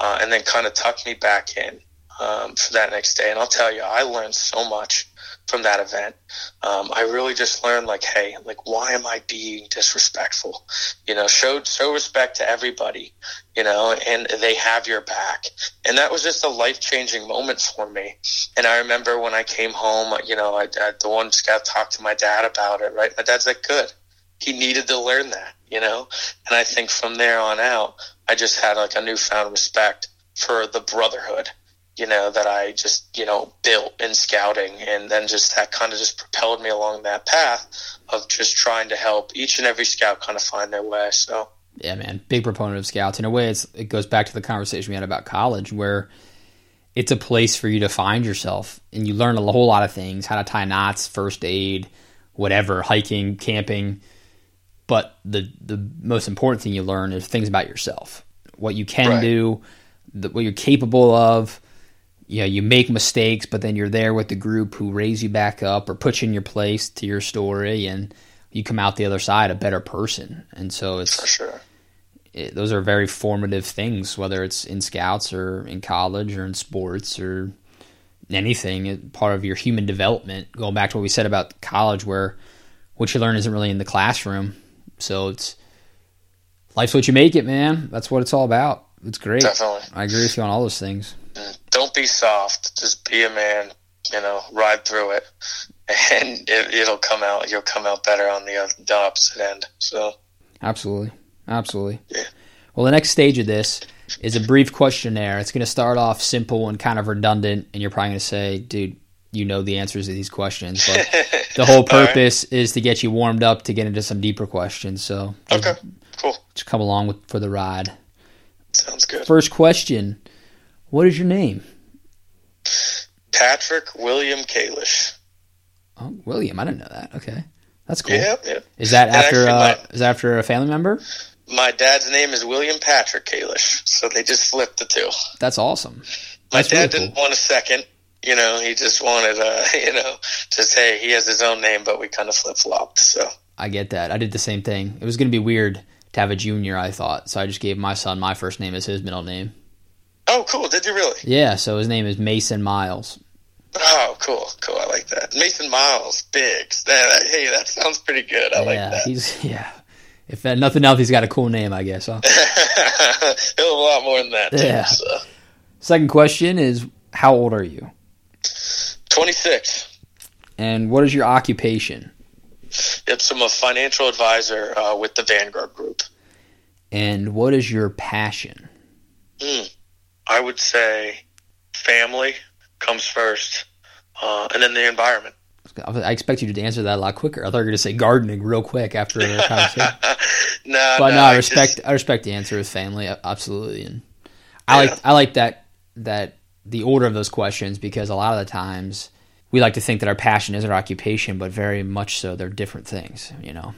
Uh, and then kind of tucked me back in um, for that next day. And I'll tell you, I learned so much from that event. Um, I really just learned like, hey, like, why am I being disrespectful? You know, showed show respect to everybody, you know, and they have your back. And that was just a life changing moment for me. And I remember when I came home, you know, I, I the one scout talked to my dad about it. Right, my dad's like, good. He needed to learn that, you know. And I think from there on out, I just had like a newfound respect for the brotherhood you know, that I just, you know, built in scouting. And then just that kind of just propelled me along that path of just trying to help each and every scout kind of find their way. So, Yeah, man, big proponent of scouts. In a way, it's it goes back to the conversation we had about college, where it's a place for you to find yourself, and you learn a whole lot of things: how to tie knots, first aid, whatever, hiking, camping. But the the most important thing you learn is things about yourself, what you can Right. do, the, what you're capable of. You know, you make mistakes, but then you're there with the group who raise you back up or put you in your place to your story, and you come out the other side a better person. And so it's for sure. it, those are very formative things, whether it's in scouts or in college or in sports or anything. It, part of your human development. Going back to what we said about college, where what you learn isn't really in the classroom. So it's life's what you make it, man. That's what it's all about. It's great. Definitely. I agree with you on all those things. Mm. Don't be soft. Just be a man, you know, ride through it. And it, it'll come out. You'll come out better on the, oth- the opposite end. So, Absolutely. Absolutely. Yeah. Well, the next stage of this is a brief questionnaire. It's going to start off simple and kind of redundant, and you're probably going to say, dude, you know the answers to these questions. But the whole All right. purpose is to get you warmed up to get into some deeper questions. So Okay. Cool. just come along with, for the ride. Sounds good. First question What is your name? Patrick William Kalish. Oh, William. I didn't know that. Okay. That's cool. Yep, yep. Is that And after uh, my- is that after a family member? My dad's name is William Patrick Kalish, so they just flipped the two. That's awesome. My That's dad really didn't cool. want a second. You know, he just wanted, uh, you know, to say he has his own name, but we kind of flip flopped. So, I get that. I did the same thing. It was going to be weird to have a junior, I thought. So I just gave my son my first name as his middle name. Oh, cool. Did you really? Yeah, so his name is Mason Miles. Oh, cool, cool. I like that. Mason Miles, Biggs. That, hey, that sounds pretty good. I yeah, like that. He's yeah. If nothing else, he's got a cool name, I guess. Huh? He'll have a lot more than that. Too, Yeah. So. Second question is, how old are you? Twenty six. And what is your occupation? Yep. So I'm a financial advisor uh, with the Vanguard Group. And what is your passion? Hmm. I would say family comes first, uh, and then the environment. I expect you to answer that a lot quicker. I thought you were going to say gardening real quick after the conversation. no, but no, no, I I respect just- I respect the answer with family absolutely, and I Yeah. like I like that that the order of those questions because a lot of the times we like to think that our passion is our occupation, but very much so they're different things. You know,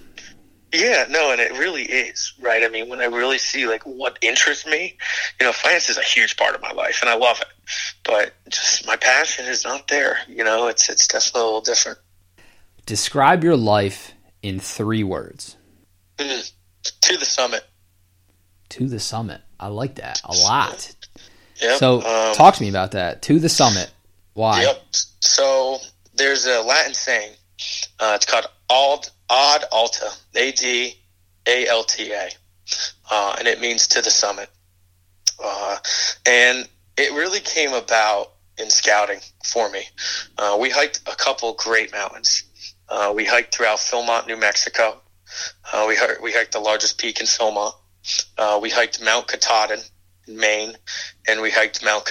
Yeah, no, and it really is, right? I mean, when I really see like what interests me, you know, finance is a huge part of my life and I love it. But just my passion is not there. You know, it's it's definitely a little different. describe your life in three words. To the summit. To the summit. I like that a lot. Yep. So um, talk to me about that. To the summit. Why? Yep. So there's a Latin saying. Uh, it's called ad, ad alta, A D A L T A, uh, and it means to the summit. Uh, and it really came about in scouting for me. Uh, we hiked a couple great mountains. Uh, we hiked throughout Philmont, New Mexico. Uh, we, hiked, we hiked the largest peak in Philmont. Uh, we hiked Mount Katahdin in Maine, and we hiked Mount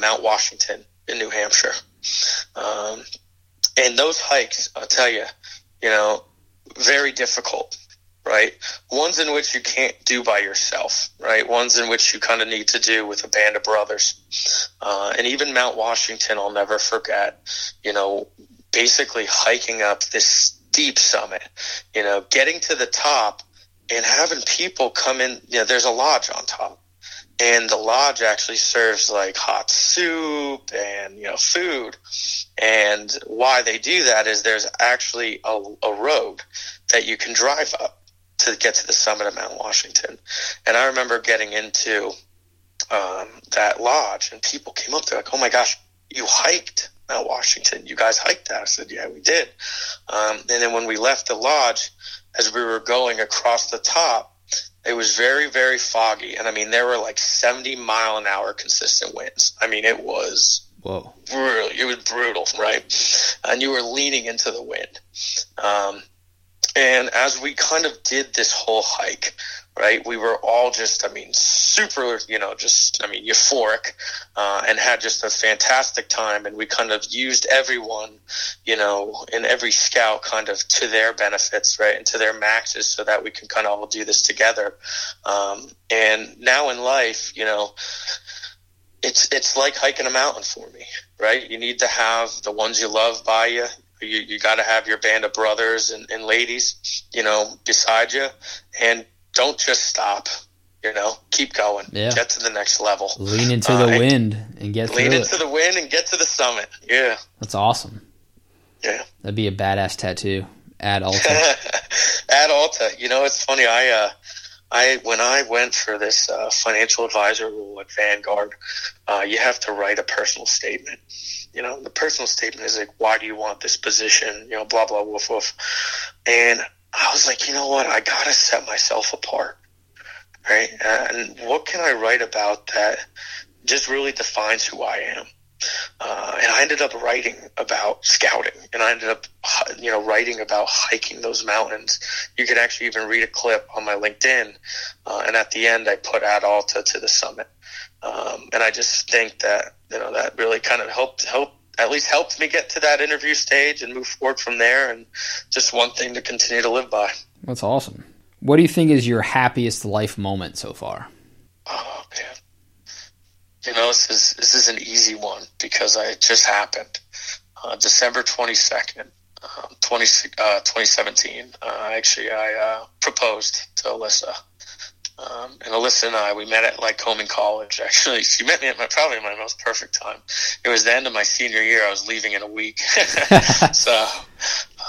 Mount Washington in New Hampshire. Um, and those hikes, I'll tell you, you know, very difficult, right? Ones in which you can't do by yourself, right? Ones in which you kind of need to do with a band of brothers. Uh, and even Mount Washington, I'll never forget, you know, basically hiking up this steep summit, you know, getting to the top and having people come in, you know, there's a lodge on top and the lodge actually serves like hot soup and you know food. And why they do that is there's actually a, a road that you can drive up to get to the summit of mount washington. And i remember getting into um, that lodge and people came up to like oh my gosh you hiked mount washington. You guys hiked that. I said yeah we did. Um, and then when we left the lodge as we were going across the top it was very, very foggy. And I mean, there were like 70 mile an hour consistent winds. I mean, it was Whoa. brutal. It was brutal, right? And you were leaning into the wind. Um, and as we kind of did this whole hike, right, we were all just, I mean, super, you know, just, I mean, euphoric, uh, and had just a fantastic time. And we kind of used everyone, you know, in every scout kind of to their benefits, right, and to their maxes so that we can kind of all do this together. Um, and now in life, you know, it's it's like hiking a mountain for me, right? You need to have the ones you love by you. You you got to have your band of brothers and, and ladies, you know, beside you, and don't just stop. You know, keep going. Yeah. Get to the next level. Lean into Uh, the and wind and get Lean into it. the wind and get to the summit. Yeah, That's awesome. yeah. That'd be a badass tattoo. Ad Alta. at Alta. You know, it's funny. I, uh, I when I went for this uh, financial advisor role at Vanguard, uh, you have to write a personal statement. You know, the personal statement is like, "Why do you want this position?" You know, blah blah woof woof. And I was like, you know what? I gotta set myself apart, right? And what can I write about that just really defines who I am? Uh, and I ended up writing about scouting, and I ended up, you know, writing about hiking those mountains. You could actually even read a clip on my LinkedIn, uh, and at the end, I put Ad Alta to the summit. Um, and I just think that you know that really kind of helped help at least helped me get to that interview stage and move forward from there. And just one thing to continue to live by. That's awesome. What do you think is your happiest life moment so far? Oh man. You know, this is this is an easy one because I, it just happened. Uh, December twenty second, um, 20, uh, 2017. Uh, actually, I uh, proposed to Alyssa, um, and Alyssa and I we met at Lycoming College. Actually, she met me at my probably my most perfect time. It was the end of my senior year. I was leaving in a week, so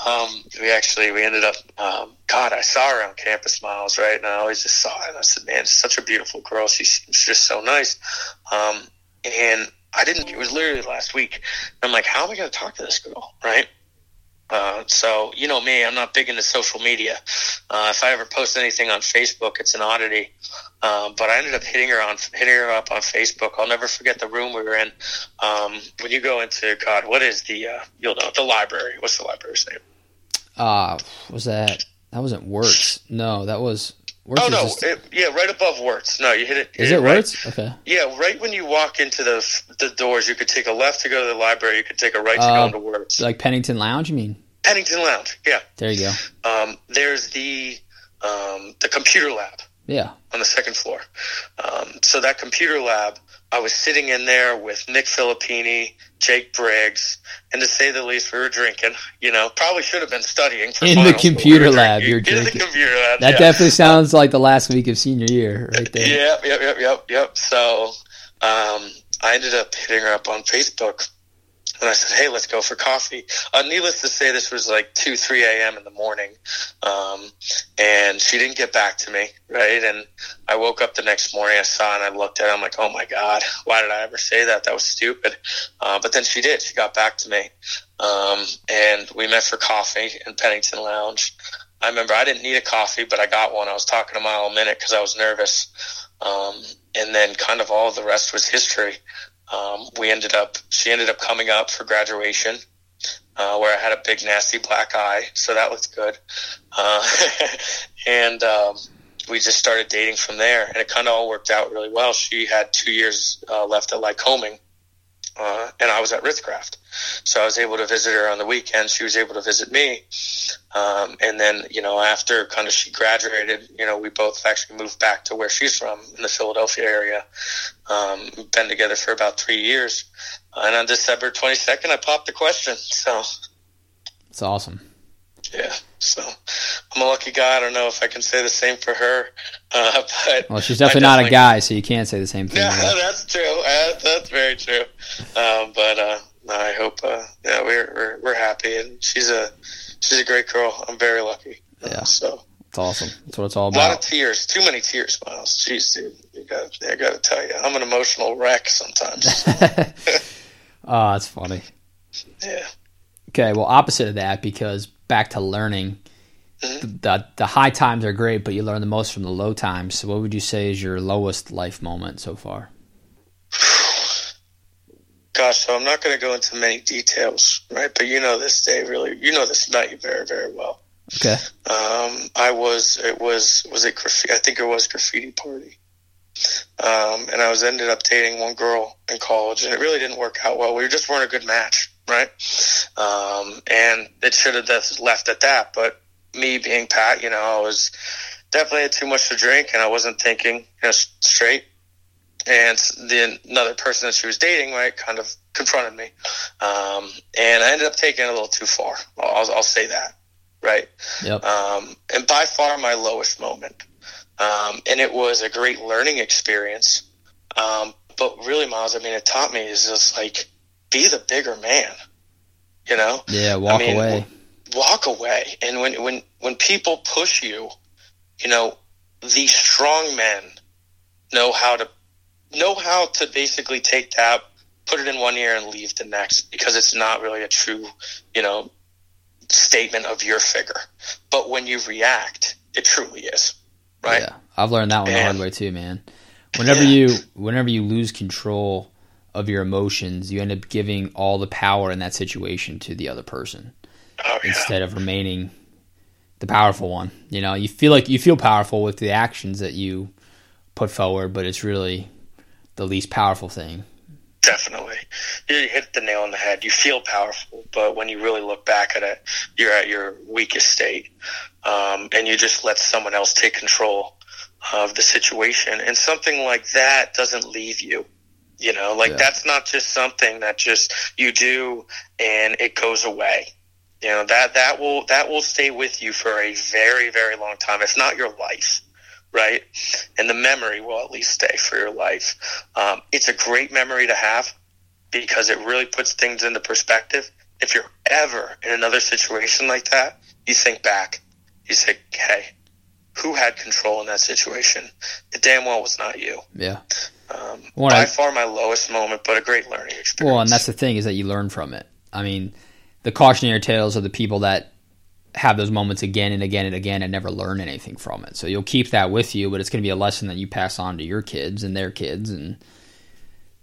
um, we actually we ended up. Um, God, I saw her on Campus Miles, right? And I always just saw her, and I said, "Man, she's such a beautiful girl. She seems just so nice." Um, and I didn't. It was literally last week. I'm like, how am I going to talk to this girl, right? Uh, so you know me, I'm not big into social media. Uh, if I ever post anything on Facebook, it's an oddity. Um, but I ended up hitting her on hitting her up on Facebook. I'll never forget the room we were in. Um, when you go into God, what is the uh, you'll know the library? What's the library's name? Uh was that that wasn't Wertz? No, that was Wertz oh no, just, it, yeah, right above Wertz. No, you hit it. is it right, Okay. Yeah, right when you walk into the the doors, you could take a left to go to the library. You could take a right to Uh, go into Wertz. Like Pennington Lounge, you mean? Pennington Lounge. Yeah. There you go. Um, there's the um, the computer lab Yeah. on the second floor. Um, so that computer lab, I was sitting in there with Nick Filippini, Jake Briggs, and to say the least, we were drinking. You know, probably should have been studying for In the we computer were lab, drinking. you're drinking. in the computer lab. That yeah. definitely sounds like the last week of senior year right there. Yep, yep, yep, yep, yep. So um, I ended up hitting her up on Facebook. And I said, "Hey, let's go for coffee." Uh, needless to say, this was like two, three a.m. in the morning, um, and she didn't get back to me. Right, and I woke up the next morning. I saw and I looked at. it. I'm like, "Oh my god, why did I ever say that? That was stupid." Uh, but then she did. She got back to me, um, and we met for coffee in Pennington Lounge. I remember I didn't need a coffee, but I got one. I was talking a mile a minute because I was nervous. Um, and then kind of all the rest was history. Um, we ended up, she ended up coming up for graduation, uh, where I had a big nasty black eye. So that looked good. Uh, and, um, we just started dating from there and it kind of all worked out really well. She had two years, uh, left at Lycoming. Uh, and I was at Ritzcraft. So I was able to visit her on the weekend. She was able to visit me. Um, and then, you know, after kind of she graduated, you know, we both actually moved back to where she's from in the Philadelphia area. Um, been together for about three years. And on December 22nd, I popped the question. So, It's awesome. Yeah. So I'm a lucky guy. I don't know if I can say the same for her. Uh, but Well, she's I definitely not a guy, so you can't say the same thing. Yeah, that's true. Uh, that's very true. Um, but uh, no, I hope uh, yeah we're, we're we're happy, and she's a she's a great girl. I'm very lucky. Uh, Yeah. So It's awesome. That's what it's all about. a lot of tears, too many tears, Miles. Jeez, dude, you got I got to tell you, I'm an emotional wreck sometimes. oh, that's funny. yeah. Okay, well, opposite of that, because back to learning, Mhm. the, the the high times are great, but you learn the most from the low times. So, what would you say is your lowest life moment so far? Gosh, so I'm not going to go into many details, right? But you know this day, really, you know this night very, very well. Okay. Um, I was, it was, was it graffiti? I think it was graffiti party. Um, and I was ended up dating one girl in college and it really didn't work out well. We just weren't a good match, right? Um, and it should have just left at that. But me being Pat, you know, I was definitely too much to drink and I wasn't thinking, you know, straight. And then another person that she was dating, right, kind of confronted me. Um, and I ended up taking it a little too far. I'll, I'll say that, right? Yep. um, and by far my lowest moment. Um, and it was a great learning experience. Um, but really, Miles, I mean, it taught me is just like be the bigger man. You know, Yeah. Walk mean, away. walk away. And when when when people push you, you know, these strong men know how to know how to basically take that, put it in one ear and leave the next because it's not really a true, you know, statement of your figure. But when you react, it truly is. Right? Yeah, I've learned that one the hard way too, man. Whenever Yeah. you whenever you lose control of your emotions, you end up giving all the power in that situation to the other person Oh yeah. instead of remaining the powerful one. You know, you feel like you feel powerful with the actions that you put forward, but it's really the least powerful thing. Definitely. You hit the nail on the head. You feel powerful, but when you really look back at it, you're at your weakest state. Um, and you just let someone else take control of the situation. And something like that doesn't leave you. You know, like Yeah. that's not just something that just you do and it goes away. You know, that, that will, that will stay with you for a very, very long time, if not your life. Right. And the memory will at least stay for your life. Um, it's a great memory to have because it really puts things into perspective. If you're ever in another situation like that, you think back. You say, hey, who had control in that situation. It damn well was not you. Yeah. Um, Well, by I- far my lowest moment, but a great learning experience. Well, and that's the thing is that you learn from it. I mean, the cautionary tales are the people that have those moments again and again and again and never learn anything from it. So you'll keep that with you, but it's going to be a lesson that you pass on to your kids and their kids, and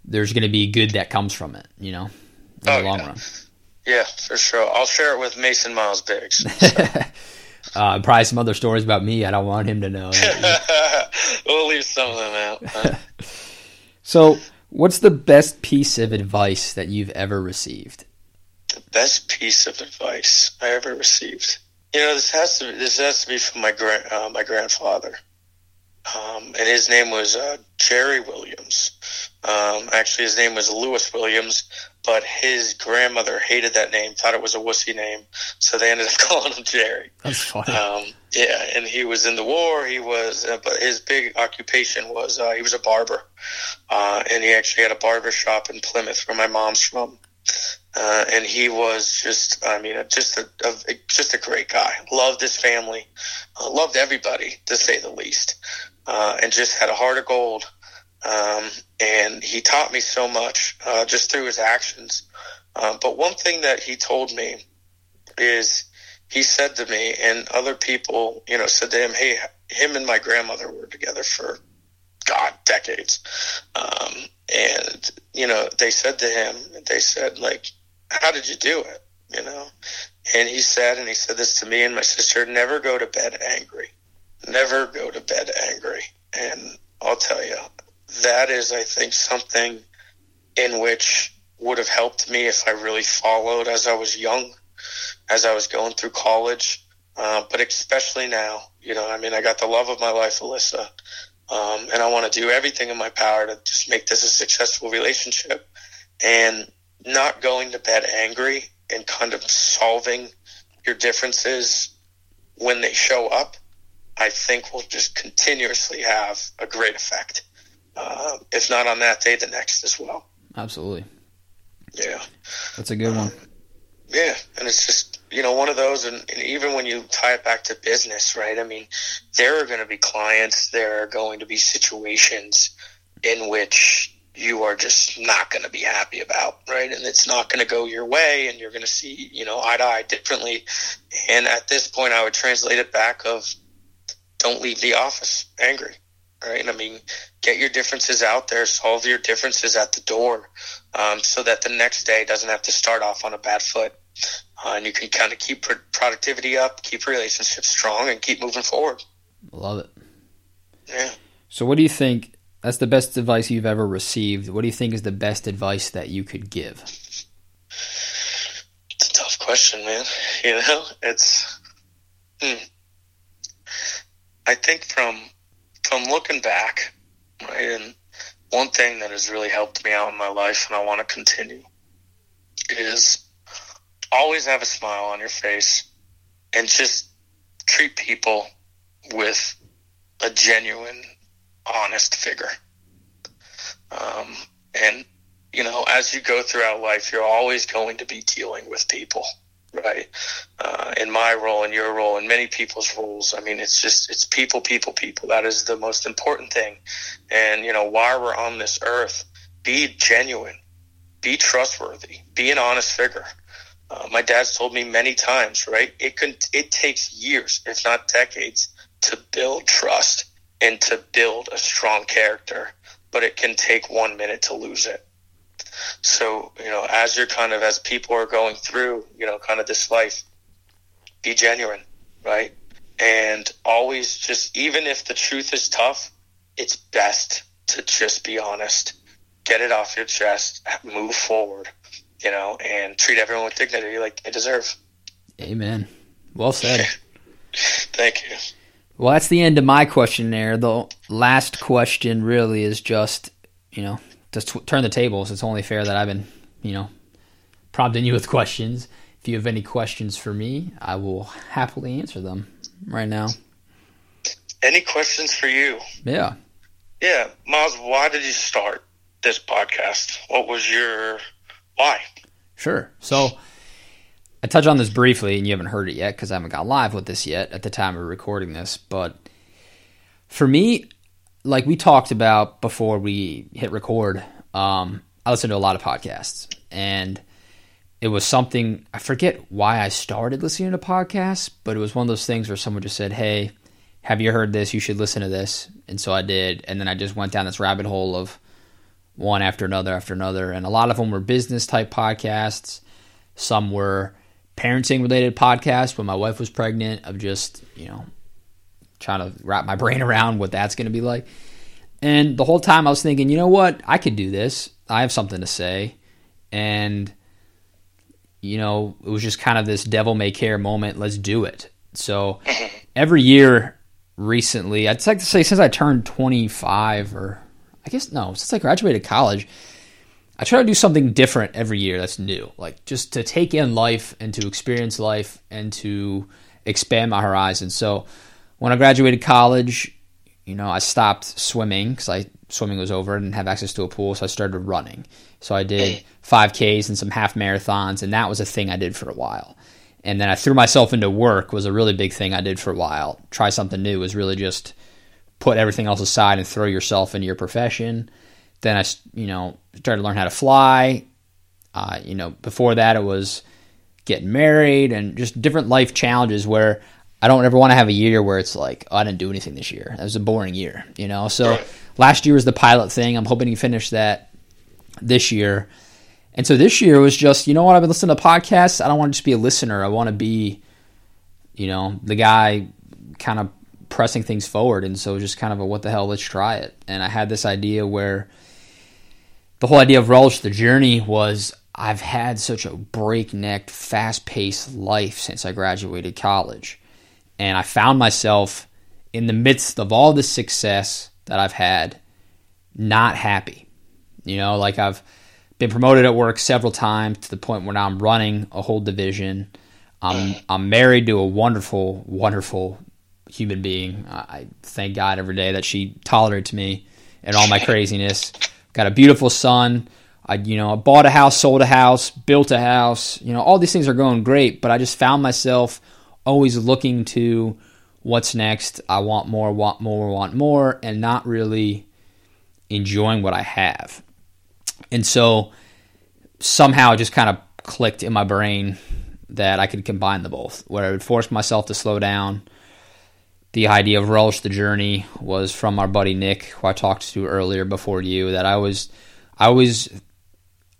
there's going to be good that comes from it. You know, in Oh, the long yeah. run. yeah, for sure. I'll share it with Mason Miles Biggs. Uh, probably some other stories about me. I don't want him to know. we'll leave some of them out. so, what's the best piece of advice that you've ever received? the best piece of advice I ever received. You know, this has to this has to be from my grand uh, my grandfather, um, and his name was uh, Jerry Williams. Um, actually, his name was Lewis Williams, but his grandmother hated that name, thought it was a wussy name, so they ended up calling him Jerry. That's funny. Um, yeah, and he was in the war. He was, uh, but his big occupation was uh, he was a barber, uh, and he actually had a barber shop in Plymouth, where my mom's from. Uh, and he was just, I mean, just a, a just a great guy. Loved his family, uh, loved everybody to say the least, uh, and just had a heart of gold. Um, and he taught me so much uh, just through his actions. Uh, but one thing that he told me is he said to me, and other people, you know, said to him, "Hey, him and my grandmother were together for God decades," um, and you know, they said to him, they said, like, "How did you do it?" You know, and he said, and he said this to me and my sister: "Never go to bed angry. Never go to bed angry." And I'll tell you, that is, I think, something in which would have helped me if I really followed as I was young as I was going through college, uh, but especially now. You know, I mean, I got the love of my life, Alyssa, um, and I want to do everything in my power to just make this a successful relationship. And not going to bed angry and kind of solving your differences when they show up, I think will just continuously have a great effect. Uh, if not on that day, the next as well. Absolutely. Yeah. That's a good one. Yeah, and it's just you know one of those, and, and even when you tie it back to business, right? I mean, there are going to be clients, there are going to be situations in which you are just not going to be happy about, right? And it's not going to go your way, and you're going to see you know eye to eye differently. And at this point, I would translate it back of don't leave the office angry. Right? I mean, get your differences out there, solve your differences at the door, um, so that the next day doesn't have to start off on a bad foot. Uh, and you can kind of keep pro- productivity up, keep relationships strong, and keep moving forward. Love it. Yeah. So, what do you think? That's the best advice you've ever received. What do you think is the best advice that you could give? It's a tough question, man. You know, it's. Hmm. I think from from looking back, and one thing that has really helped me out in my life, and I want to continue, is always have a smile on your face, and just treat people with a genuine, honest figure. Um, and you know, as you go throughout life, you're always going to be dealing with people, right? Uh, in my role, in your role, in many people's roles. I mean, it's just, it's people, people, people. That is the most important thing. And, you know, while we're on this earth, be genuine, be trustworthy, be an honest figure. Uh, my dad's told me many times, right? It can, it takes years, if not decades, to build trust and to build a strong character, but it can take one minute to lose it. So, you know, as you're kind of, as people are going through, you know, kind of this life, be genuine, right? And always just, even if the truth is tough, it's best to just be honest, get it off your chest, move forward, you know, and treat everyone with dignity like they deserve. Amen. Well said. Thank you. Well, that's the end of my questionnaire. The last question really is just, you know, just t- turn the tables. It's only fair that I've been, you know, prompting you with questions. If you have any questions for me, I will happily answer them right now. Any questions for you? Yeah. Yeah, Miles, why did you start this podcast? What was your why? Sure. So I touch on this briefly, and you haven't heard it yet because I haven't got live with this yet at the time of recording this. But For me, like we talked about before we hit record, um, I listen to a lot of podcasts, and it was something I forget why I started listening to podcasts, but it was one of those things where someone just said, "Hey, have you heard this? You should listen to this." And so I did, and then I just went down this rabbit hole of one after another after another, and a lot of them were business type podcasts. Some were parenting related podcasts when my wife was pregnant of just you know trying to wrap my brain around what that's going to be like. And the whole time I was thinking, you know what? I could do this. I have something to say. And, you know, it was just kind of this devil may care moment. Let's do it. So every year recently, I'd like to say since I turned 25 or I guess no, since I graduated college, I try to do something different every year that's new. Like just to take in life and to experience life and to expand my horizon. So when I graduated college, you know, I stopped swimming because I swimming was over. I didn't have access to a pool, so I started running. So I did 5Ks and some half marathons, and that was a thing I did for a while. And then I threw myself into work was a really big thing I did for a while. Try something new was really just put everything else aside and throw yourself into your profession. Then I, you know, started to learn how to fly. Uh, you know, before that it was getting married and just different life challenges where I don't ever want to have a year where it's like, oh, I didn't do anything this year. That was a boring year, you know. So right. last year was the pilot thing. I'm hoping to finish that this year. And so this year was just, you know what, I've been listening to podcasts. I don't want to just be a listener. I want to be, you know, the guy kind of pressing things forward. And so just kind of a what the hell, let's try it. And I had this idea where the whole idea of relish the journey was I've had such a breakneck, fast paced life since I graduated college and I found myself in the midst of all the success that I've had, not happy. You know, like I've been promoted at work several times to the point where now I'm running a whole division. I'm I'm married to a wonderful, wonderful human being. I thank God every day that she tolerates me and all my craziness. Got a beautiful son. I you know I bought a house, sold a house, built a house. You know all these things are going great, but I just found myself always looking to what's next. I want more, want more, want more, and not really enjoying what I have. And so somehow it just kind of clicked in my brain that I could combine the both, where I would force myself to slow down. The idea of relish the journey was from our buddy Nick, who I talked to earlier before you. That I was, I was,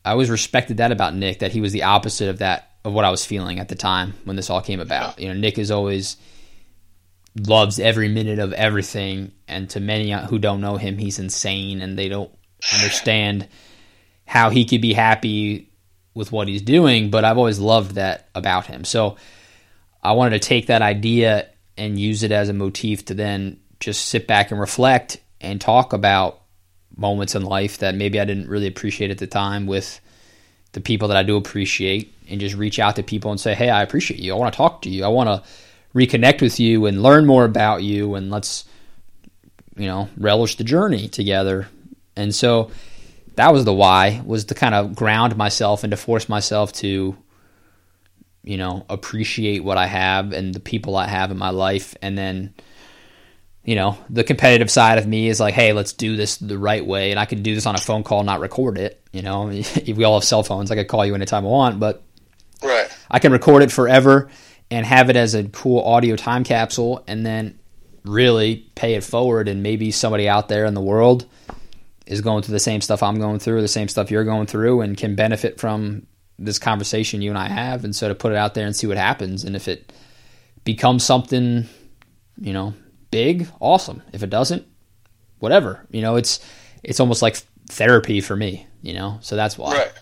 I always respected that about Nick. That he was the opposite of that of what I was feeling at the time when this all came about. You know, Nick is always loves every minute of everything, and to many uh, who don't know him, he's insane, and they don't understand how he could be happy with what he's doing. But I've always loved that about him. So I wanted to take that idea and use it as a motif to then just sit back and reflect and talk about moments in life that maybe I didn't really appreciate at the time with the people that I do appreciate and just reach out to people and say, "Hey, I appreciate you. I want to talk to you. I want to reconnect with you and learn more about you and let's you know, relish the journey together." And so that was the why was to kind of ground myself and to force myself to you know, appreciate what I have and the people I have in my life and then you know, the competitive side of me is like, hey, let's do this the right way. And I could do this on a phone call, not record it. You know, we all have cell phones. I could call you anytime I want, but right. I can record it forever and have it as a cool audio time capsule and then really pay it forward. And maybe somebody out there in the world is going through the same stuff I'm going through, the same stuff you're going through, and can benefit from this conversation you and I have. And so to put it out there and see what happens. And if it becomes something, you know, big, awesome. If it doesn't, whatever. You know, it's it's almost like therapy for me. You know, so that's why. Right.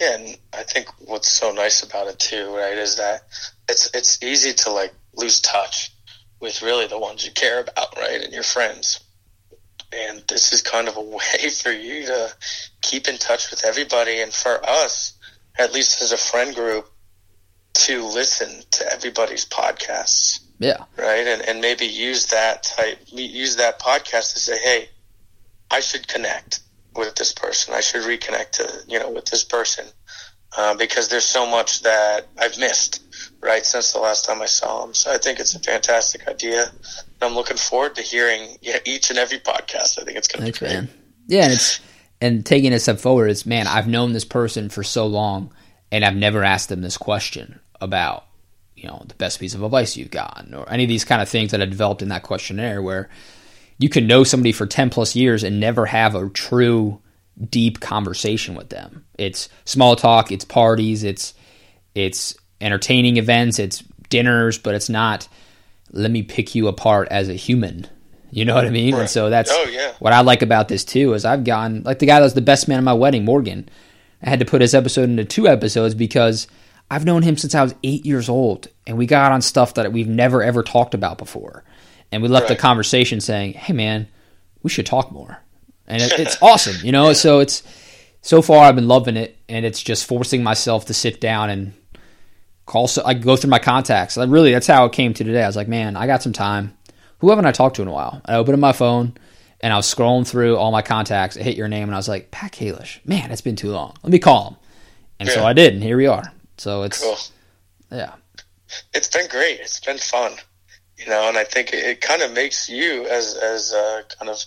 Yeah, and I think what's so nice about it too, right, is that it's it's easy to like lose touch with really the ones you care about, right, and your friends. And this is kind of a way for you to keep in touch with everybody, and for us, at least as a friend group, to listen to everybody's podcasts yeah. Right. And, and maybe use that type, use that podcast to say, Hey, I should connect with this person. I should reconnect to, you know, with this person. uh, because there's so much that I've missed right since the last time I saw him. So I think it's a fantastic idea. I'm looking forward to hearing yeah, each and every podcast. I think it's going to be great. Man. Yeah, and it's and taking a step forward is man, I've known this person for so long, and I've never asked them this question about you know the best piece of advice you've gotten or any of these kind of things that I developed in that questionnaire where you can know somebody for 10 plus years and never have a true deep conversation with them. It's small talk, it's parties, it's it's entertaining events, it's dinners, but it's not let me pick you apart as a human. You know what I mean? Right. And so that's oh, yeah. what I like about this too is I've gotten like the guy that was the best man at my wedding, Morgan. I had to put his episode into two episodes because I've known him since I was eight years old, and we got on stuff that we've never ever talked about before, and we left right. the conversation saying, "Hey, man, we should talk more," and it, it's awesome, you know. Yeah. So it's so far I've been loving it, and it's just forcing myself to sit down and call. So I go through my contacts. Like really, that's how it came to today. I was like, man, I got some time. Who haven't I talked to in a while? I opened up my phone and I was scrolling through all my contacts. I hit your name and I was like, Pat Kalish. Man, it's been too long. Let me call him. And yeah. so I did, and here we are. So it's cool. Yeah. It's been great. It's been fun. You know, and I think it, it kind of makes you as as uh, kind of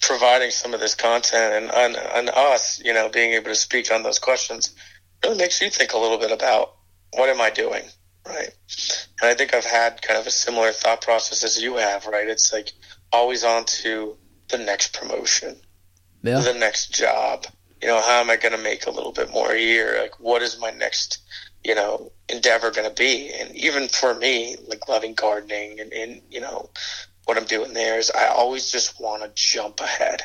providing some of this content and, and and us, you know, being able to speak on those questions really makes you think a little bit about what am I doing, right? And I think I've had kind of a similar thought process as you have, right? It's like always on to the next promotion, yeah. the next job, you know, how am I going to make a little bit more a year? Like, what is my next, you know, endeavor going to be? And even for me, like loving gardening and, and, you know, what I'm doing there is I always just want to jump ahead,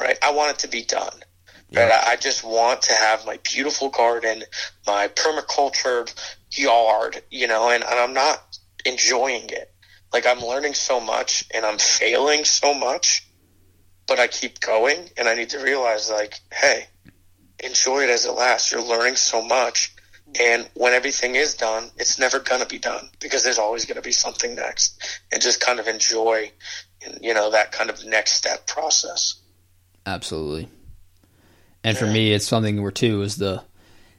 right? I want it to be done. Yeah. Right? I just want to have my beautiful garden, my permacultured yard, you know, and, and I'm not enjoying it. Like I'm learning so much and I'm failing so much but I keep going and I need to realize like, hey, enjoy it as it lasts. You're learning so much. And when everything is done, it's never going to be done because there's always going to be something next and just kind of enjoy, you know, that kind of next step process. Absolutely. And yeah. for me, it's something where too is the,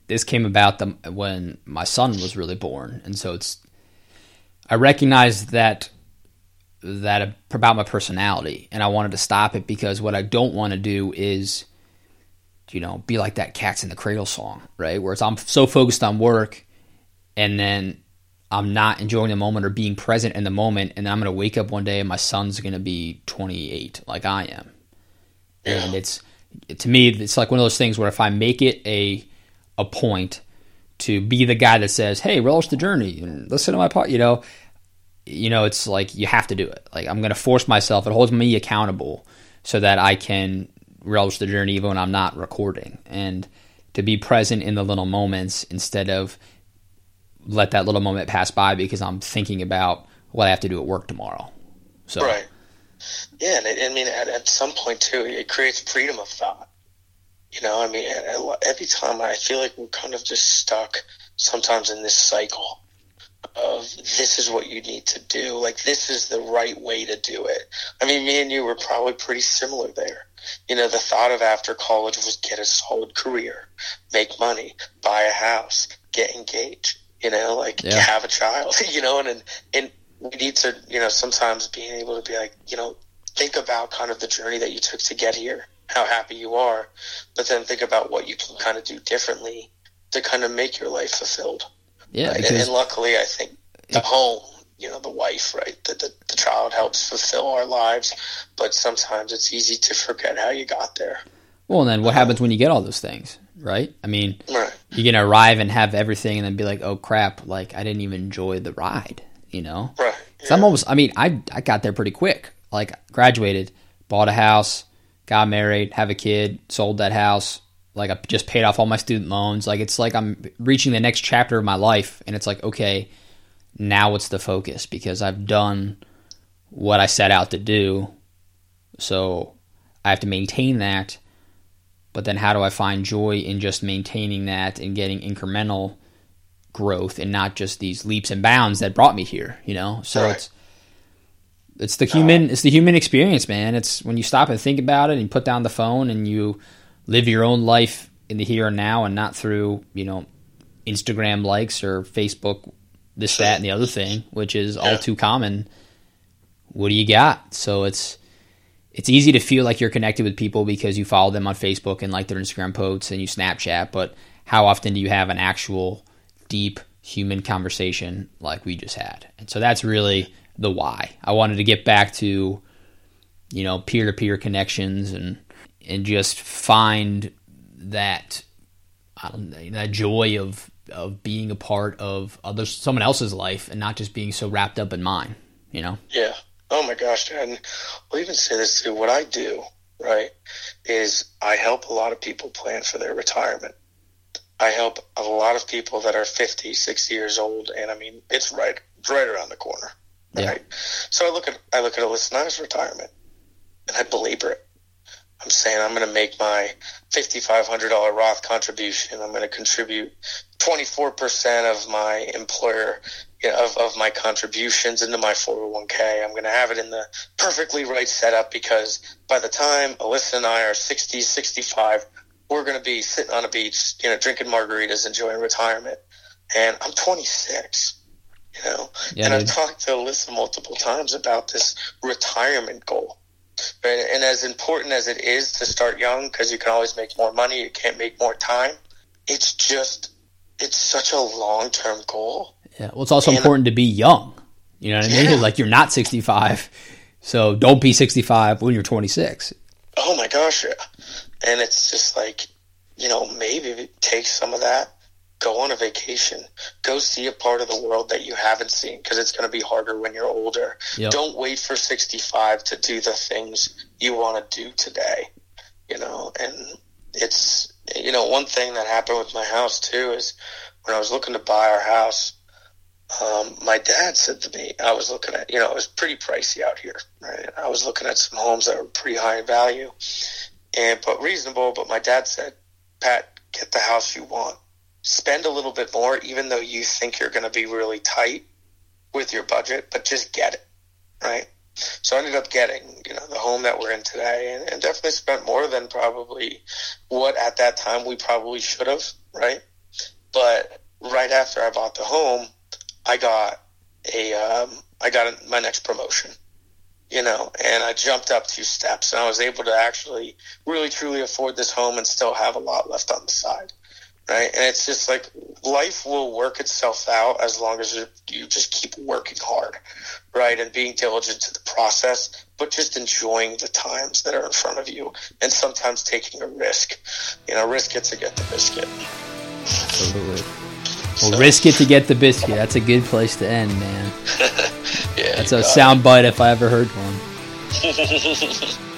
this came about the, when my son was really born. And so it's, I recognize that that about my personality and I wanted to stop it because what I don't want to do is you know be like that cats in the cradle song right? Whereas I'm so focused on work and then I'm not enjoying the moment or being present in the moment and then I'm going to wake up one day and my son's going to be 28 like I am. And it's to me it's like one of those things where if I make it a a point to be the guy that says hey relish the journey and listen to my part you know you know, it's like you have to do it. Like I'm going to force myself. It holds me accountable so that I can relish the journey even when I'm not recording and to be present in the little moments instead of let that little moment pass by because I'm thinking about what I have to do at work tomorrow. So right, yeah, and it, I mean, at, at some point too, it creates freedom of thought. You know, I mean, every time I feel like we're kind of just stuck sometimes in this cycle of this is what you need to do. Like this is the right way to do it. I mean, me and you were probably pretty similar there. You know, the thought of after college was get a solid career, make money, buy a house, get engaged. You know, like yeah. have a child. You know, and and we need to, you know, sometimes being able to be like, you know, think about kind of the journey that you took to get here, how happy you are, but then think about what you can kind of do differently to kind of make your life fulfilled. Yeah, right? and, and, luckily, I think the home, you know, the wife, right, the, the, the child helps fulfill our lives, but sometimes it's easy to forget how you got there. Well, and then what um, happens when you get all those things, right? I mean, right. you're gonna arrive and have everything, and then be like, "Oh crap! Like I didn't even enjoy the ride," you know? Right. Yeah. I'm almost. I mean, I I got there pretty quick. Like graduated, bought a house, got married, have a kid, sold that house, like I just paid off all my student loans. Like it's like I'm reaching the next chapter of my life, and it's like okay, now what's the focus? Because I've done what I set out to do, so I have to maintain that. But then, how do I find joy in just maintaining that and getting incremental growth, and not just these leaps and bounds that brought me here? You know, so right. it's it's the human it's the human experience, man. It's when you stop and think about it, and you put down the phone, and you live your own life in the here and now and not through, you know, Instagram likes or Facebook this, that, and the other thing, which is all too common. What do you got? So it's it's easy to feel like you're connected with people because you follow them on Facebook and like their Instagram posts and you Snapchat, but how often do you have an actual deep human conversation like we just had? And so that's really the why. I wanted to get back to you know peer to peer connections and and just find that I don't know, that joy of of being a part of other someone else's life and not just being so wrapped up in mine. You know? Yeah. Oh my gosh, and I'll even say this too. What I do, right, is I help a lot of people plan for their retirement. I help a lot of people that are 50, 60 years old, and I mean, it's right, right around the corner, right? Yeah. So I look at, I look at Alyssa retirement, and I belabor it. I'm saying I'm going to make my $5,500 Roth contribution. I'm going to contribute 24% of my employer you know, of, of my contributions into my 401k. I'm going to have it in the perfectly right setup because by the time Alyssa and I are 60, 65, we're going to be sitting on a beach, you know, drinking margaritas, enjoying retirement. And I'm 26, you know, yeah, and. I've talked to Alyssa multiple times about this retirement goal. Right? And as important as it is to start young, because you can always make more money, you can't make more time. It's just, it's such a long term goal. Yeah. Well, it's also and, important to be young. You know what I mean? Yeah. Like you're not 65, so don't be 65 when you're 26. Oh my gosh, yeah. And it's just like, you know, maybe take some of that go on a vacation, go see a part of the world that you haven't seen because it's going to be harder when you're older. Yep. Don't wait for 65 to do the things you want to do today, you know, and it's, you know, one thing that happened with my house too is when I was looking to buy our house, um, my dad said to me, I was looking at, you know, it was pretty pricey out here, right? I was looking at some homes that were pretty high in value and, but reasonable. But my dad said, Pat, get the house you want spend a little bit more, even though you think you're going to be really tight with your budget, but just get it, right? So I ended up getting, you know, the home that we're in today and, and definitely spent more than probably what at that time we probably should have, right? But right after I bought the home, I got a, um, I got my next promotion, you know, and I jumped up two steps and I was able to actually really truly afford this home and still have a lot left on the side right? And it's just like life will work itself out as long as you just keep working hard, right? And being diligent to the process, but just enjoying the times that are in front of you and sometimes taking a risk. You know, risk it to get the biscuit. Absolutely. Well, so. risk it to get the biscuit. That's a good place to end, man. yeah, That's a sound bite if I ever heard one.